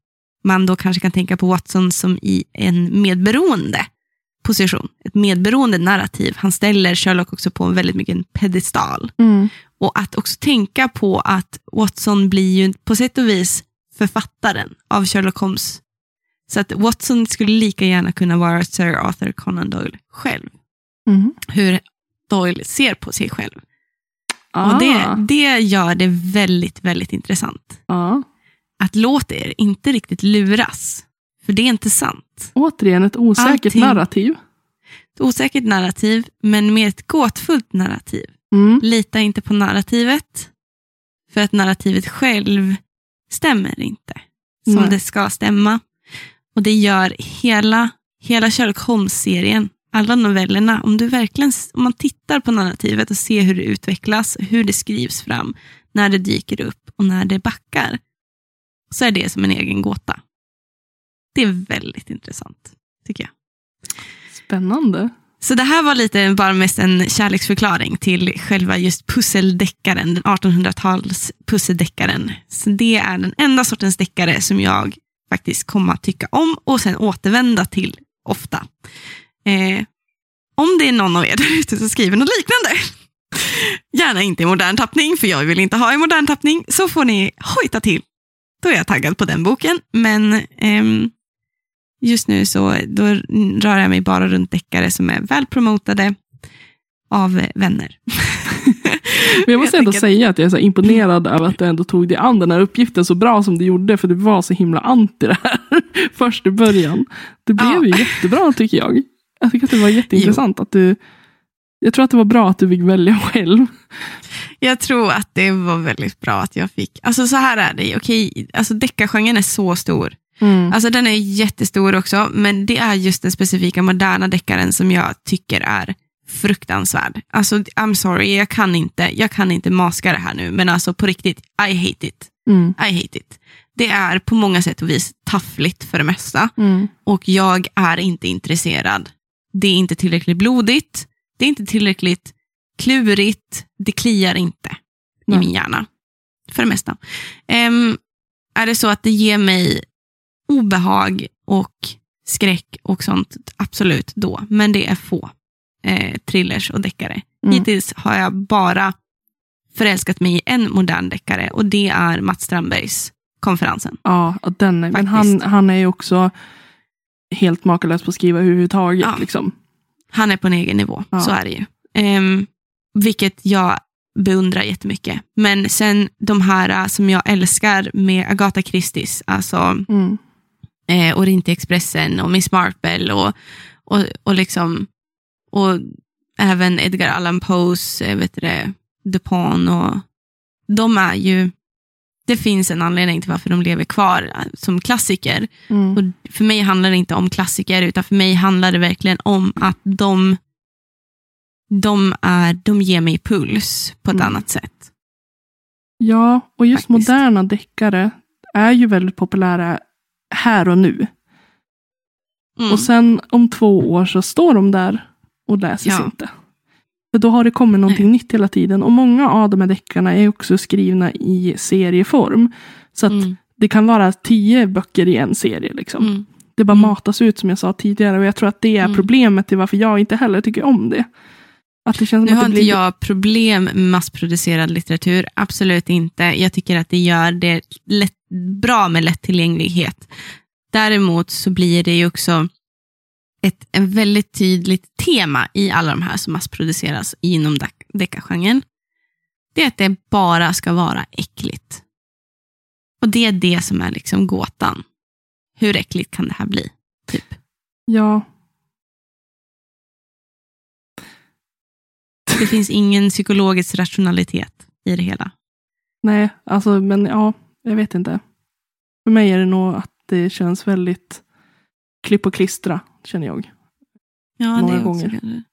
S2: man då kanske kan tänka på Watson som i en medberoende position. Ett medberoende narrativ. Han ställer Sherlock också på en väldigt mycket en pedestal.
S1: Mm.
S2: Och att också tänka på att Watson blir ju på sätt och vis författaren av Sherlock Holmes. Så att Watson skulle lika gärna kunna vara Sir Arthur Conan Doyle själv.
S1: Mm.
S2: Hur Doyle ser på sig själv.
S1: Ah.
S2: Och det, det gör det väldigt, väldigt intressant.
S1: Ja.
S2: Att låta er inte riktigt luras. För det är inte sant.
S1: Återigen ett osäkert
S2: Allting.
S1: narrativ.
S2: Ett osäkert narrativ, men med ett gåtfullt narrativ.
S1: Mm.
S2: Lita inte på narrativet. För att narrativet själv stämmer inte som
S1: Nej.
S2: det ska stämma. Och det gör hela, hela Sherlock Holmes-serien, alla novellerna, om, du verkligen, om man tittar på narrativet och ser hur det utvecklas, hur det skrivs fram, när det dyker upp och när det backar, så är det som en egen gåta. Det är väldigt intressant, tycker jag.
S1: Spännande.
S2: Så det här var lite bara mest en kärleksförklaring till själva just pusseldeckaren, den 1800-tals pusseldeckaren. Så det är den enda sortens deckare som jag faktiskt komma att tycka om och sen återvända till ofta. Eh, om det är någon av er där ute som skriver något liknande, gärna inte i modern tappning, för jag vill inte ha i modern tappning, så får ni hojta till. Då är jag taggad på den boken, men eh, just nu så då rör jag mig bara runt deckare som är väl promotade av vänner.
S1: Men jag måste ändå
S2: tänker-
S1: säga att jag är så imponerad över att du ändå tog dig an den här uppgiften så bra som du gjorde, för du var så himla anti det här först i början. Det blev
S2: Ja.
S1: ju jättebra tycker jag. Jag tycker att det var jätteintressant att du jag tror att det var bra att du fick välja själv.
S2: Jag tror att det var väldigt bra att jag fick, alltså så här är det, okej, alltså deckargenren är så stor. Alltså den är jättestor också, men det är just den specifika moderna deckaren som jag tycker är fruktansvärd. Alltså I'm sorry, jag kan inte, jag kan inte maska det här nu, men alltså på riktigt, I hate it.
S1: Mm.
S2: I hate it. Det är på många sätt och vis taffligt för det mesta.
S1: Mm.
S2: och jag är inte intresserad. Det är inte tillräckligt blodigt, det är inte tillräckligt klurigt, det kliar inte i
S1: Nej.
S2: min hjärna. För det mesta. Ehm, är det så att det ger mig obehag och skräck och sånt, absolut då. Men det är få eh, thrillers och deckare.
S1: Mm.
S2: Hittills har jag bara förälskat mig i en modern deckare och det är Mats Strandbergs Konferensen.
S1: Ja, och den är, men han,
S2: Faktiskt.
S1: han är ju också helt makalös på att skriva överhuvudtaget.
S2: Ja.
S1: Liksom.
S2: Han är på en egen nivå,
S1: Ja.
S2: så är det ju. Ehm, vilket jag beundrar jättemycket. Men sen de här äh, som jag älskar med Agatha Christies, alltså
S1: Mm.
S2: eh, Orientexpressen och Miss Marple och, och, och, liksom, och även Edgar Allan Poes, eh, vet det, Dupont och de är ju, det finns en anledning till varför de lever kvar eh, som klassiker.
S1: Mm.
S2: Och för mig handlar det inte om klassiker, utan för mig handlar det verkligen om att de, de, är, de ger mig puls på ett
S1: Mm.
S2: annat sätt.
S1: Ja, och just
S2: Faktiskt.
S1: moderna deckare är ju väldigt populära här och nu.
S2: Mm.
S1: Och sen om två år så står de där och läses
S2: Ja.
S1: inte. För då har det kommit någonting nytt hela tiden. Och många av de här deckarna är också skrivna i serieform. Så att
S2: Mm.
S1: det kan vara tio böcker i en serie. Liksom.
S2: Mm.
S1: Det bara
S2: Mm.
S1: matas ut som jag sa tidigare. Och jag tror att det är
S2: Mm.
S1: problemet till varför jag inte heller tycker om det. Att det känns
S2: Nu
S1: som
S2: har
S1: det
S2: inte
S1: blir...
S2: jag problem med massproducerad litteratur, absolut inte. Jag tycker att det gör det lätt, bra med lättillgänglighet. Däremot så blir det ju också ett en väldigt tydligt tema i alla de här som massproduceras inom deck- deckargenren. Det är att det bara ska vara äckligt. Och det är det som är liksom gåtan. Hur äckligt kan det här bli? Typ.
S1: Ja,
S2: Det finns ingen psykologisk rationalitet i det hela.
S1: nej, alltså men ja, jag vet inte. För mig är det nog att det känns väldigt klipp och klistra, känner jag.
S2: Ja,
S1: Några
S2: det är också
S1: gånger.
S2: kanske-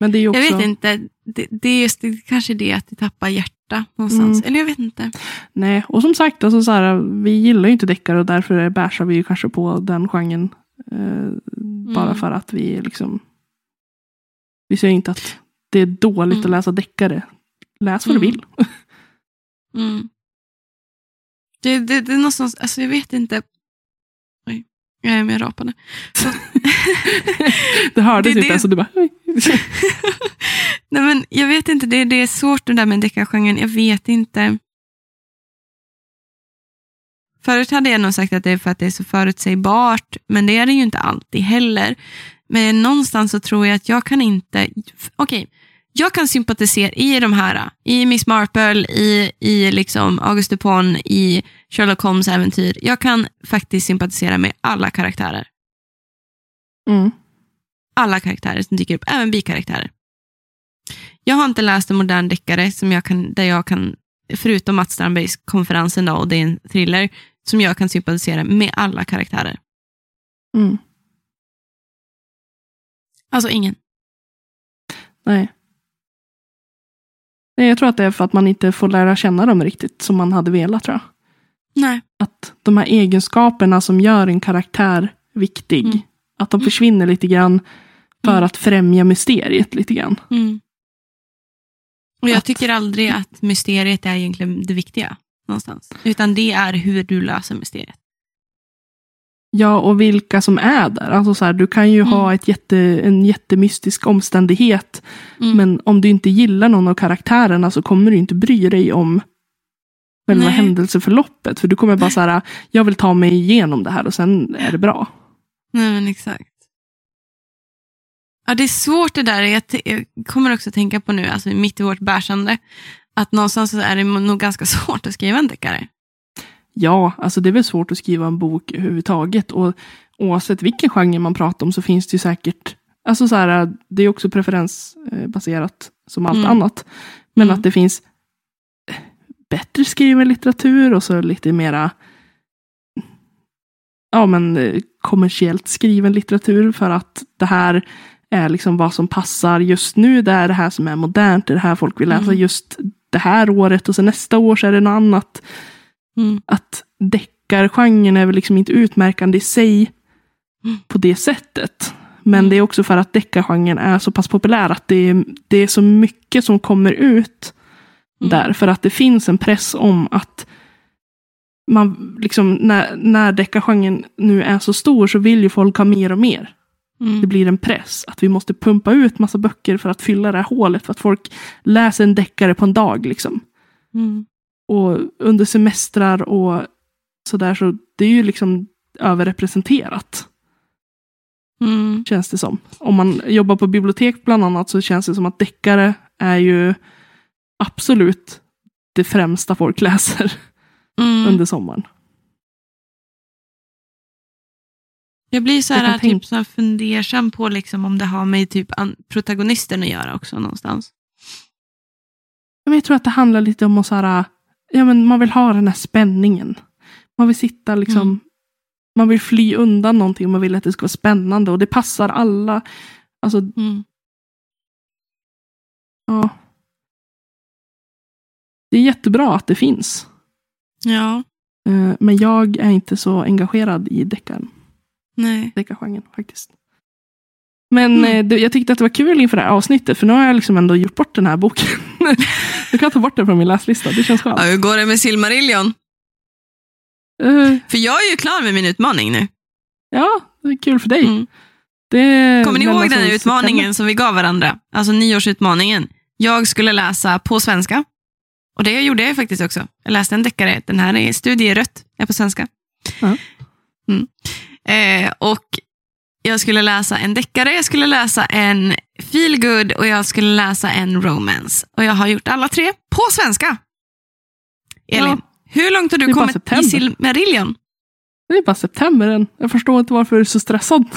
S1: Men det är också...
S2: Jag vet inte, det, det är just det, kanske det att det tappar hjärta någonstans.
S1: Mm.
S2: Eller jag vet inte.
S1: Nej, och som sagt, alltså så här, vi gillar ju inte deckare och därför bärsar vi ju kanske på den genren. Eh, Bara
S2: Mm.
S1: för att vi liksom... Vi säger inte att det är dåligt
S2: Mm.
S1: att läsa deckare. Läs vad du
S2: Mm.
S1: vill.
S2: Mm. Det, det, det är någonstans, alltså jag vet inte. Oj, jag är med rapande. Så-
S1: Det hördes
S2: Det-
S1: inte
S2: det-
S1: ens och du bara...
S2: Nej, men jag vet inte, det, det är svårt det där med deckargenren. Jag vet inte. Förut hade jag nog sagt att det är för att det är så förutsägbart, men det är det ju inte alltid heller. Men någonstans så tror jag att jag kan inte... Okej, jag kan sympatisera i de här, i Miss Marple, i, i liksom August Dupont, i Sherlock Holmes äventyr. Jag kan faktiskt sympatisera med alla karaktärer.
S1: Mm.
S2: Alla karaktärer som dyker upp, även bikaraktärer. Jag har inte läst en modern deckare som jag kan, där jag kan, förutom Mats Strandbergs konferensen då, och det är en thriller, som jag kan sympatisera med alla karaktärer.
S1: Mm.
S2: Alltså ingen.
S1: Nej. Nej, jag tror att det är för att man inte får lära känna dem riktigt som man hade velat tror jag.
S2: Nej.
S1: Att de här egenskaperna som gör en karaktär viktig,
S2: Mm.
S1: att de
S2: Mm.
S1: försvinner lite grann för
S2: Mm.
S1: att främja mysteriet lite grann.
S2: Mm. Och jag
S1: Att-
S2: tycker aldrig att mysteriet är egentligen det viktiga någonstans. Utan det är hur du löser mysteriet.
S1: Ja, och vilka som är där. Alltså så här, du kan ju
S2: Mm.
S1: ha ett jätte, en jättemystisk omständighet.
S2: Mm.
S1: Men om du inte gillar någon av karaktärerna så kommer du inte bry dig om själva
S2: Nej.
S1: händelseförloppet. För du kommer bara så här, jag vill ta mig igenom det här och sen är det bra.
S2: Nej, men exakt. Ja, det är svårt det där. Jag, jag kommer också tänka på nu, alltså mitt i vårt bärsande, att någonstans så är det nog ganska svårt att skriva en deckare.
S1: Ja, alltså det är väl svårt att skriva en bok överhuvudtaget. Och oavsett vilken genre man pratar om så finns det ju säkert, alltså så här, det är också preferensbaserat som allt
S2: Mm.
S1: annat. Men
S2: Mm.
S1: att det finns bättre skriven litteratur och så lite mera ja, men, kommersiellt skriven litteratur för att det här är liksom vad som passar just nu. Det är det här som är modernt, det är det här folk vill läsa
S2: Mm.
S1: just det här året och sen nästa år så är det något annat
S2: Mm.
S1: att deckargenren är väl liksom inte utmärkande i sig
S2: Mm.
S1: på det sättet. Men
S2: Mm.
S1: det är också för att deckargenren är så pass populär att det är, det är så mycket som kommer ut
S2: Mm.
S1: där. För att det finns en press om att man liksom, när, när deckargenren nu är så stor så vill ju folk ha mer och mer.
S2: Mm.
S1: Det blir en press att vi måste pumpa ut massa böcker för att fylla det här hålet. För att folk läser en deckare på en dag. Liksom
S2: Mm.
S1: Och under semestrar och sådär så det är ju liksom överrepresenterat.
S2: Mm.
S1: Känns det som. Om man jobbar på bibliotek bland annat så känns det som att deckare är ju absolut det främsta folk läser
S2: Mm.
S1: under sommaren.
S2: Jag blir så här, typ, så här fundersam på liksom, om det har med typ, protagonisten att göra också någonstans.
S1: Men jag tror att det handlar lite om att så här, ja, men man vill ha den här spänningen. Man vill sitta liksom,
S2: Mm.
S1: man vill fly undan någonting, man vill att det ska vara spännande och det passar alla. Alltså,
S2: Mm.
S1: ja. Det är jättebra att det finns.
S2: Ja,
S1: Eh, Men jag är inte så engagerad i deckaren,
S2: nej.
S1: deckargenren faktiskt. Men
S2: Mm.
S1: eh, jag tyckte att det var kul inför det här avsnittet, för nu har jag liksom ändå gjort bort den här boken. jag kan ta bort den från min läslista, det känns skönt.
S2: Ja, hur går det med Silmarillion?
S1: Eh,
S2: För jag är ju klar med min utmaning nu.
S1: Ja, det är kul för dig.
S2: Mm.
S1: Det
S2: Kommer ni ihåg den utmaningen som vi gav varandra? Alltså nyårsutmaningen. Jag skulle läsa på svenska. Och det gjorde jag faktiskt också. Jag läste en deckare. Den här är Studie i rött, är på svenska.
S1: Ja.
S2: Mm. Eh, och jag skulle läsa en deckare, jag skulle läsa en feel good och jag skulle läsa en romance. Och jag har gjort alla tre på svenska. Elin,
S1: Ja.
S2: hur långt har du kommit i
S1: september.
S2: Silmarillion?
S1: Det är bara september än. Jag förstår inte varför du är så stressad.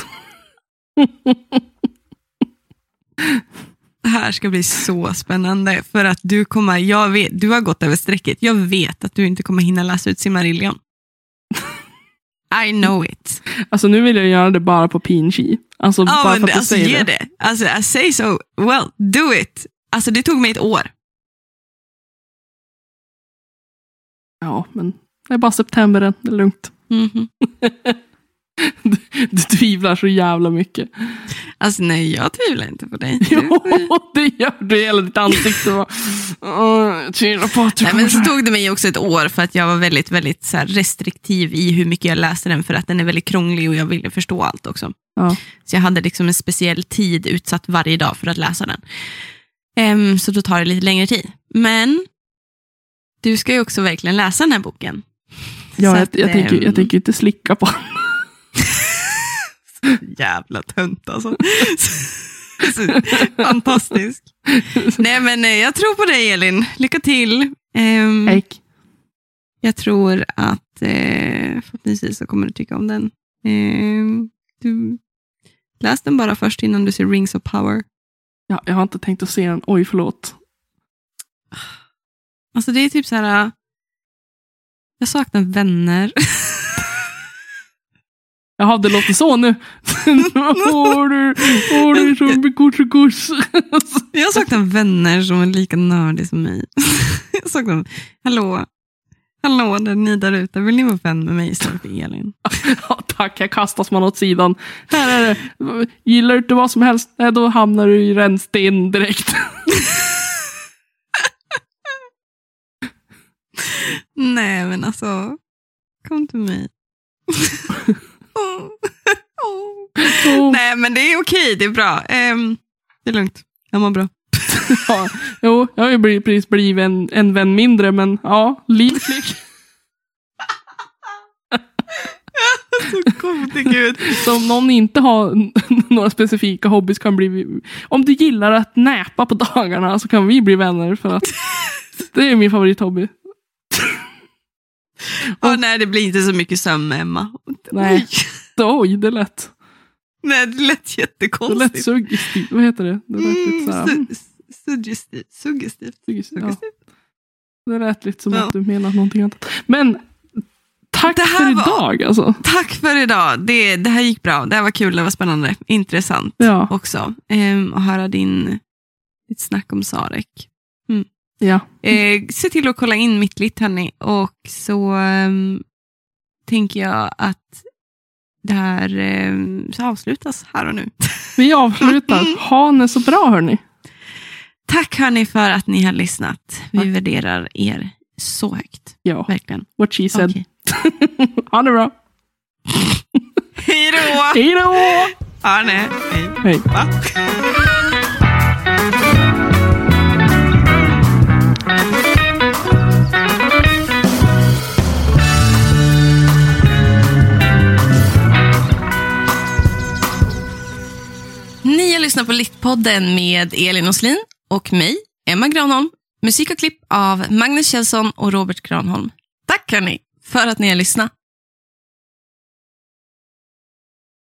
S2: Det här ska bli så spännande för att du kommer, jag vet, du har gått över strecket. Jag vet att du inte kommer hinna läsa ut Silmarillion. I know it.
S1: Alltså nu vill jag göra det bara på PNG. Alltså
S2: Ja,
S1: bara för att du
S2: alltså,
S1: säger
S2: ge
S1: det.
S2: det. Alltså, I say so. Well, do it. Alltså, det tog mig ett år.
S1: Ja, men det är bara september än. Det är lugnt.
S2: Mhm.
S1: Du, du tvivlar så jävla mycket.
S2: Alltså, nej, jag tvivlar inte på dig.
S1: Jo, det gör du. Hela ditt ansikte var... Jag tvivlar på att du
S2: Nej, men så tog det mig också ett år för att jag var väldigt, väldigt så restriktiv i hur mycket jag läste den för att den är väldigt krånglig och jag ville förstå allt också.
S1: Ja.
S2: Så jag hade liksom en speciell tid utsatt varje dag för att läsa den. Ehm, så då tar det lite längre tid. Men du ska ju också verkligen läsa den här boken.
S1: Ja, jag,
S2: att,
S1: jag, tänker, jag
S2: ehm,
S1: tänker inte slicka på
S2: Jävla tönt alltså. Så Fantastisk. Nej men eh, jag tror på dig Elin. Lycka till.
S1: Eik.
S2: jag tror att eh, förhoppningsvis så kommer du tycka om den. Ehm, du, läs den bara först innan du ser Rings of Power.
S1: Ja, jag har inte tänkt att se den. Oj, förlåt.
S2: Alltså det är typ så här. äh, Jag saknar vänner.
S1: Jaha, det låter så nu. Åh, du, åh, du.
S2: Jag saknar vänner som är lika nördiga som mig. Jag saknar, hallå, hallå där ni där ute, vill ni vara vän med mig istället för Elin?
S1: Ja, tack, här kastas man åt sidan. Här är det. Gillar du inte vad som helst, nej, då hamnar du i rännsten direkt.
S2: Nej men alltså, kom till mig.
S1: Oh,
S2: Nej men det är okej, det är bra. Ehm, det är lugnt, jag mår bra.
S1: ja. Jo, jag har ju precis blivit en, en vän mindre, men ja, livslik.
S2: Så gode gud.
S1: Så om någon inte har några specifika hobbys kan bli... Om du gillar att näpa på dagarna så kan vi bli vänner för att det är min favorithobby.
S2: Åh, nej det blir inte så mycket sömn med Emma.
S1: Nej. Oj, det lät,
S2: Nej, det lät
S1: det
S2: jättekonstigt.
S1: lät suggestivt. Vad heter det? Det lät lite såhär...
S2: Mm, su- suggestivt. Suggestivt.
S1: suggestivt. Ja, det lät lite som
S2: Ja.
S1: att du menar någonting annat. Men tack
S2: Det
S1: för
S2: var-
S1: idag alltså.
S2: Tack för idag. Det, det här gick bra. Det här var kul, det var spännande. Intressant
S1: Ja,
S2: också. Ehm, att höra din, ditt snack om Sarek.
S1: Ja.
S2: Eh, se till att kolla in mitt litt hörni. Och så ehm, tänker jag att det här ehm, så avslutas här och nu.
S1: Vi avslutar. Ha det så bra hörni.
S2: Tack hörni för att ni har lyssnat. Vi
S1: Tack.
S2: värderar er så högt.
S1: Ja,
S2: Verkligen.
S1: what she said.
S2: Okej.
S1: ha det bra.
S2: Hej då!
S1: Hej då!
S2: Nej. Hej.
S1: Hej.
S2: Va? Ni har lyssnat på Littpodden med Elin Oslin och mig, Emma Granholm. Musik och klipp av Magnus Kjellson och Robert Granholm. Tack hörni för att ni har lyssnat.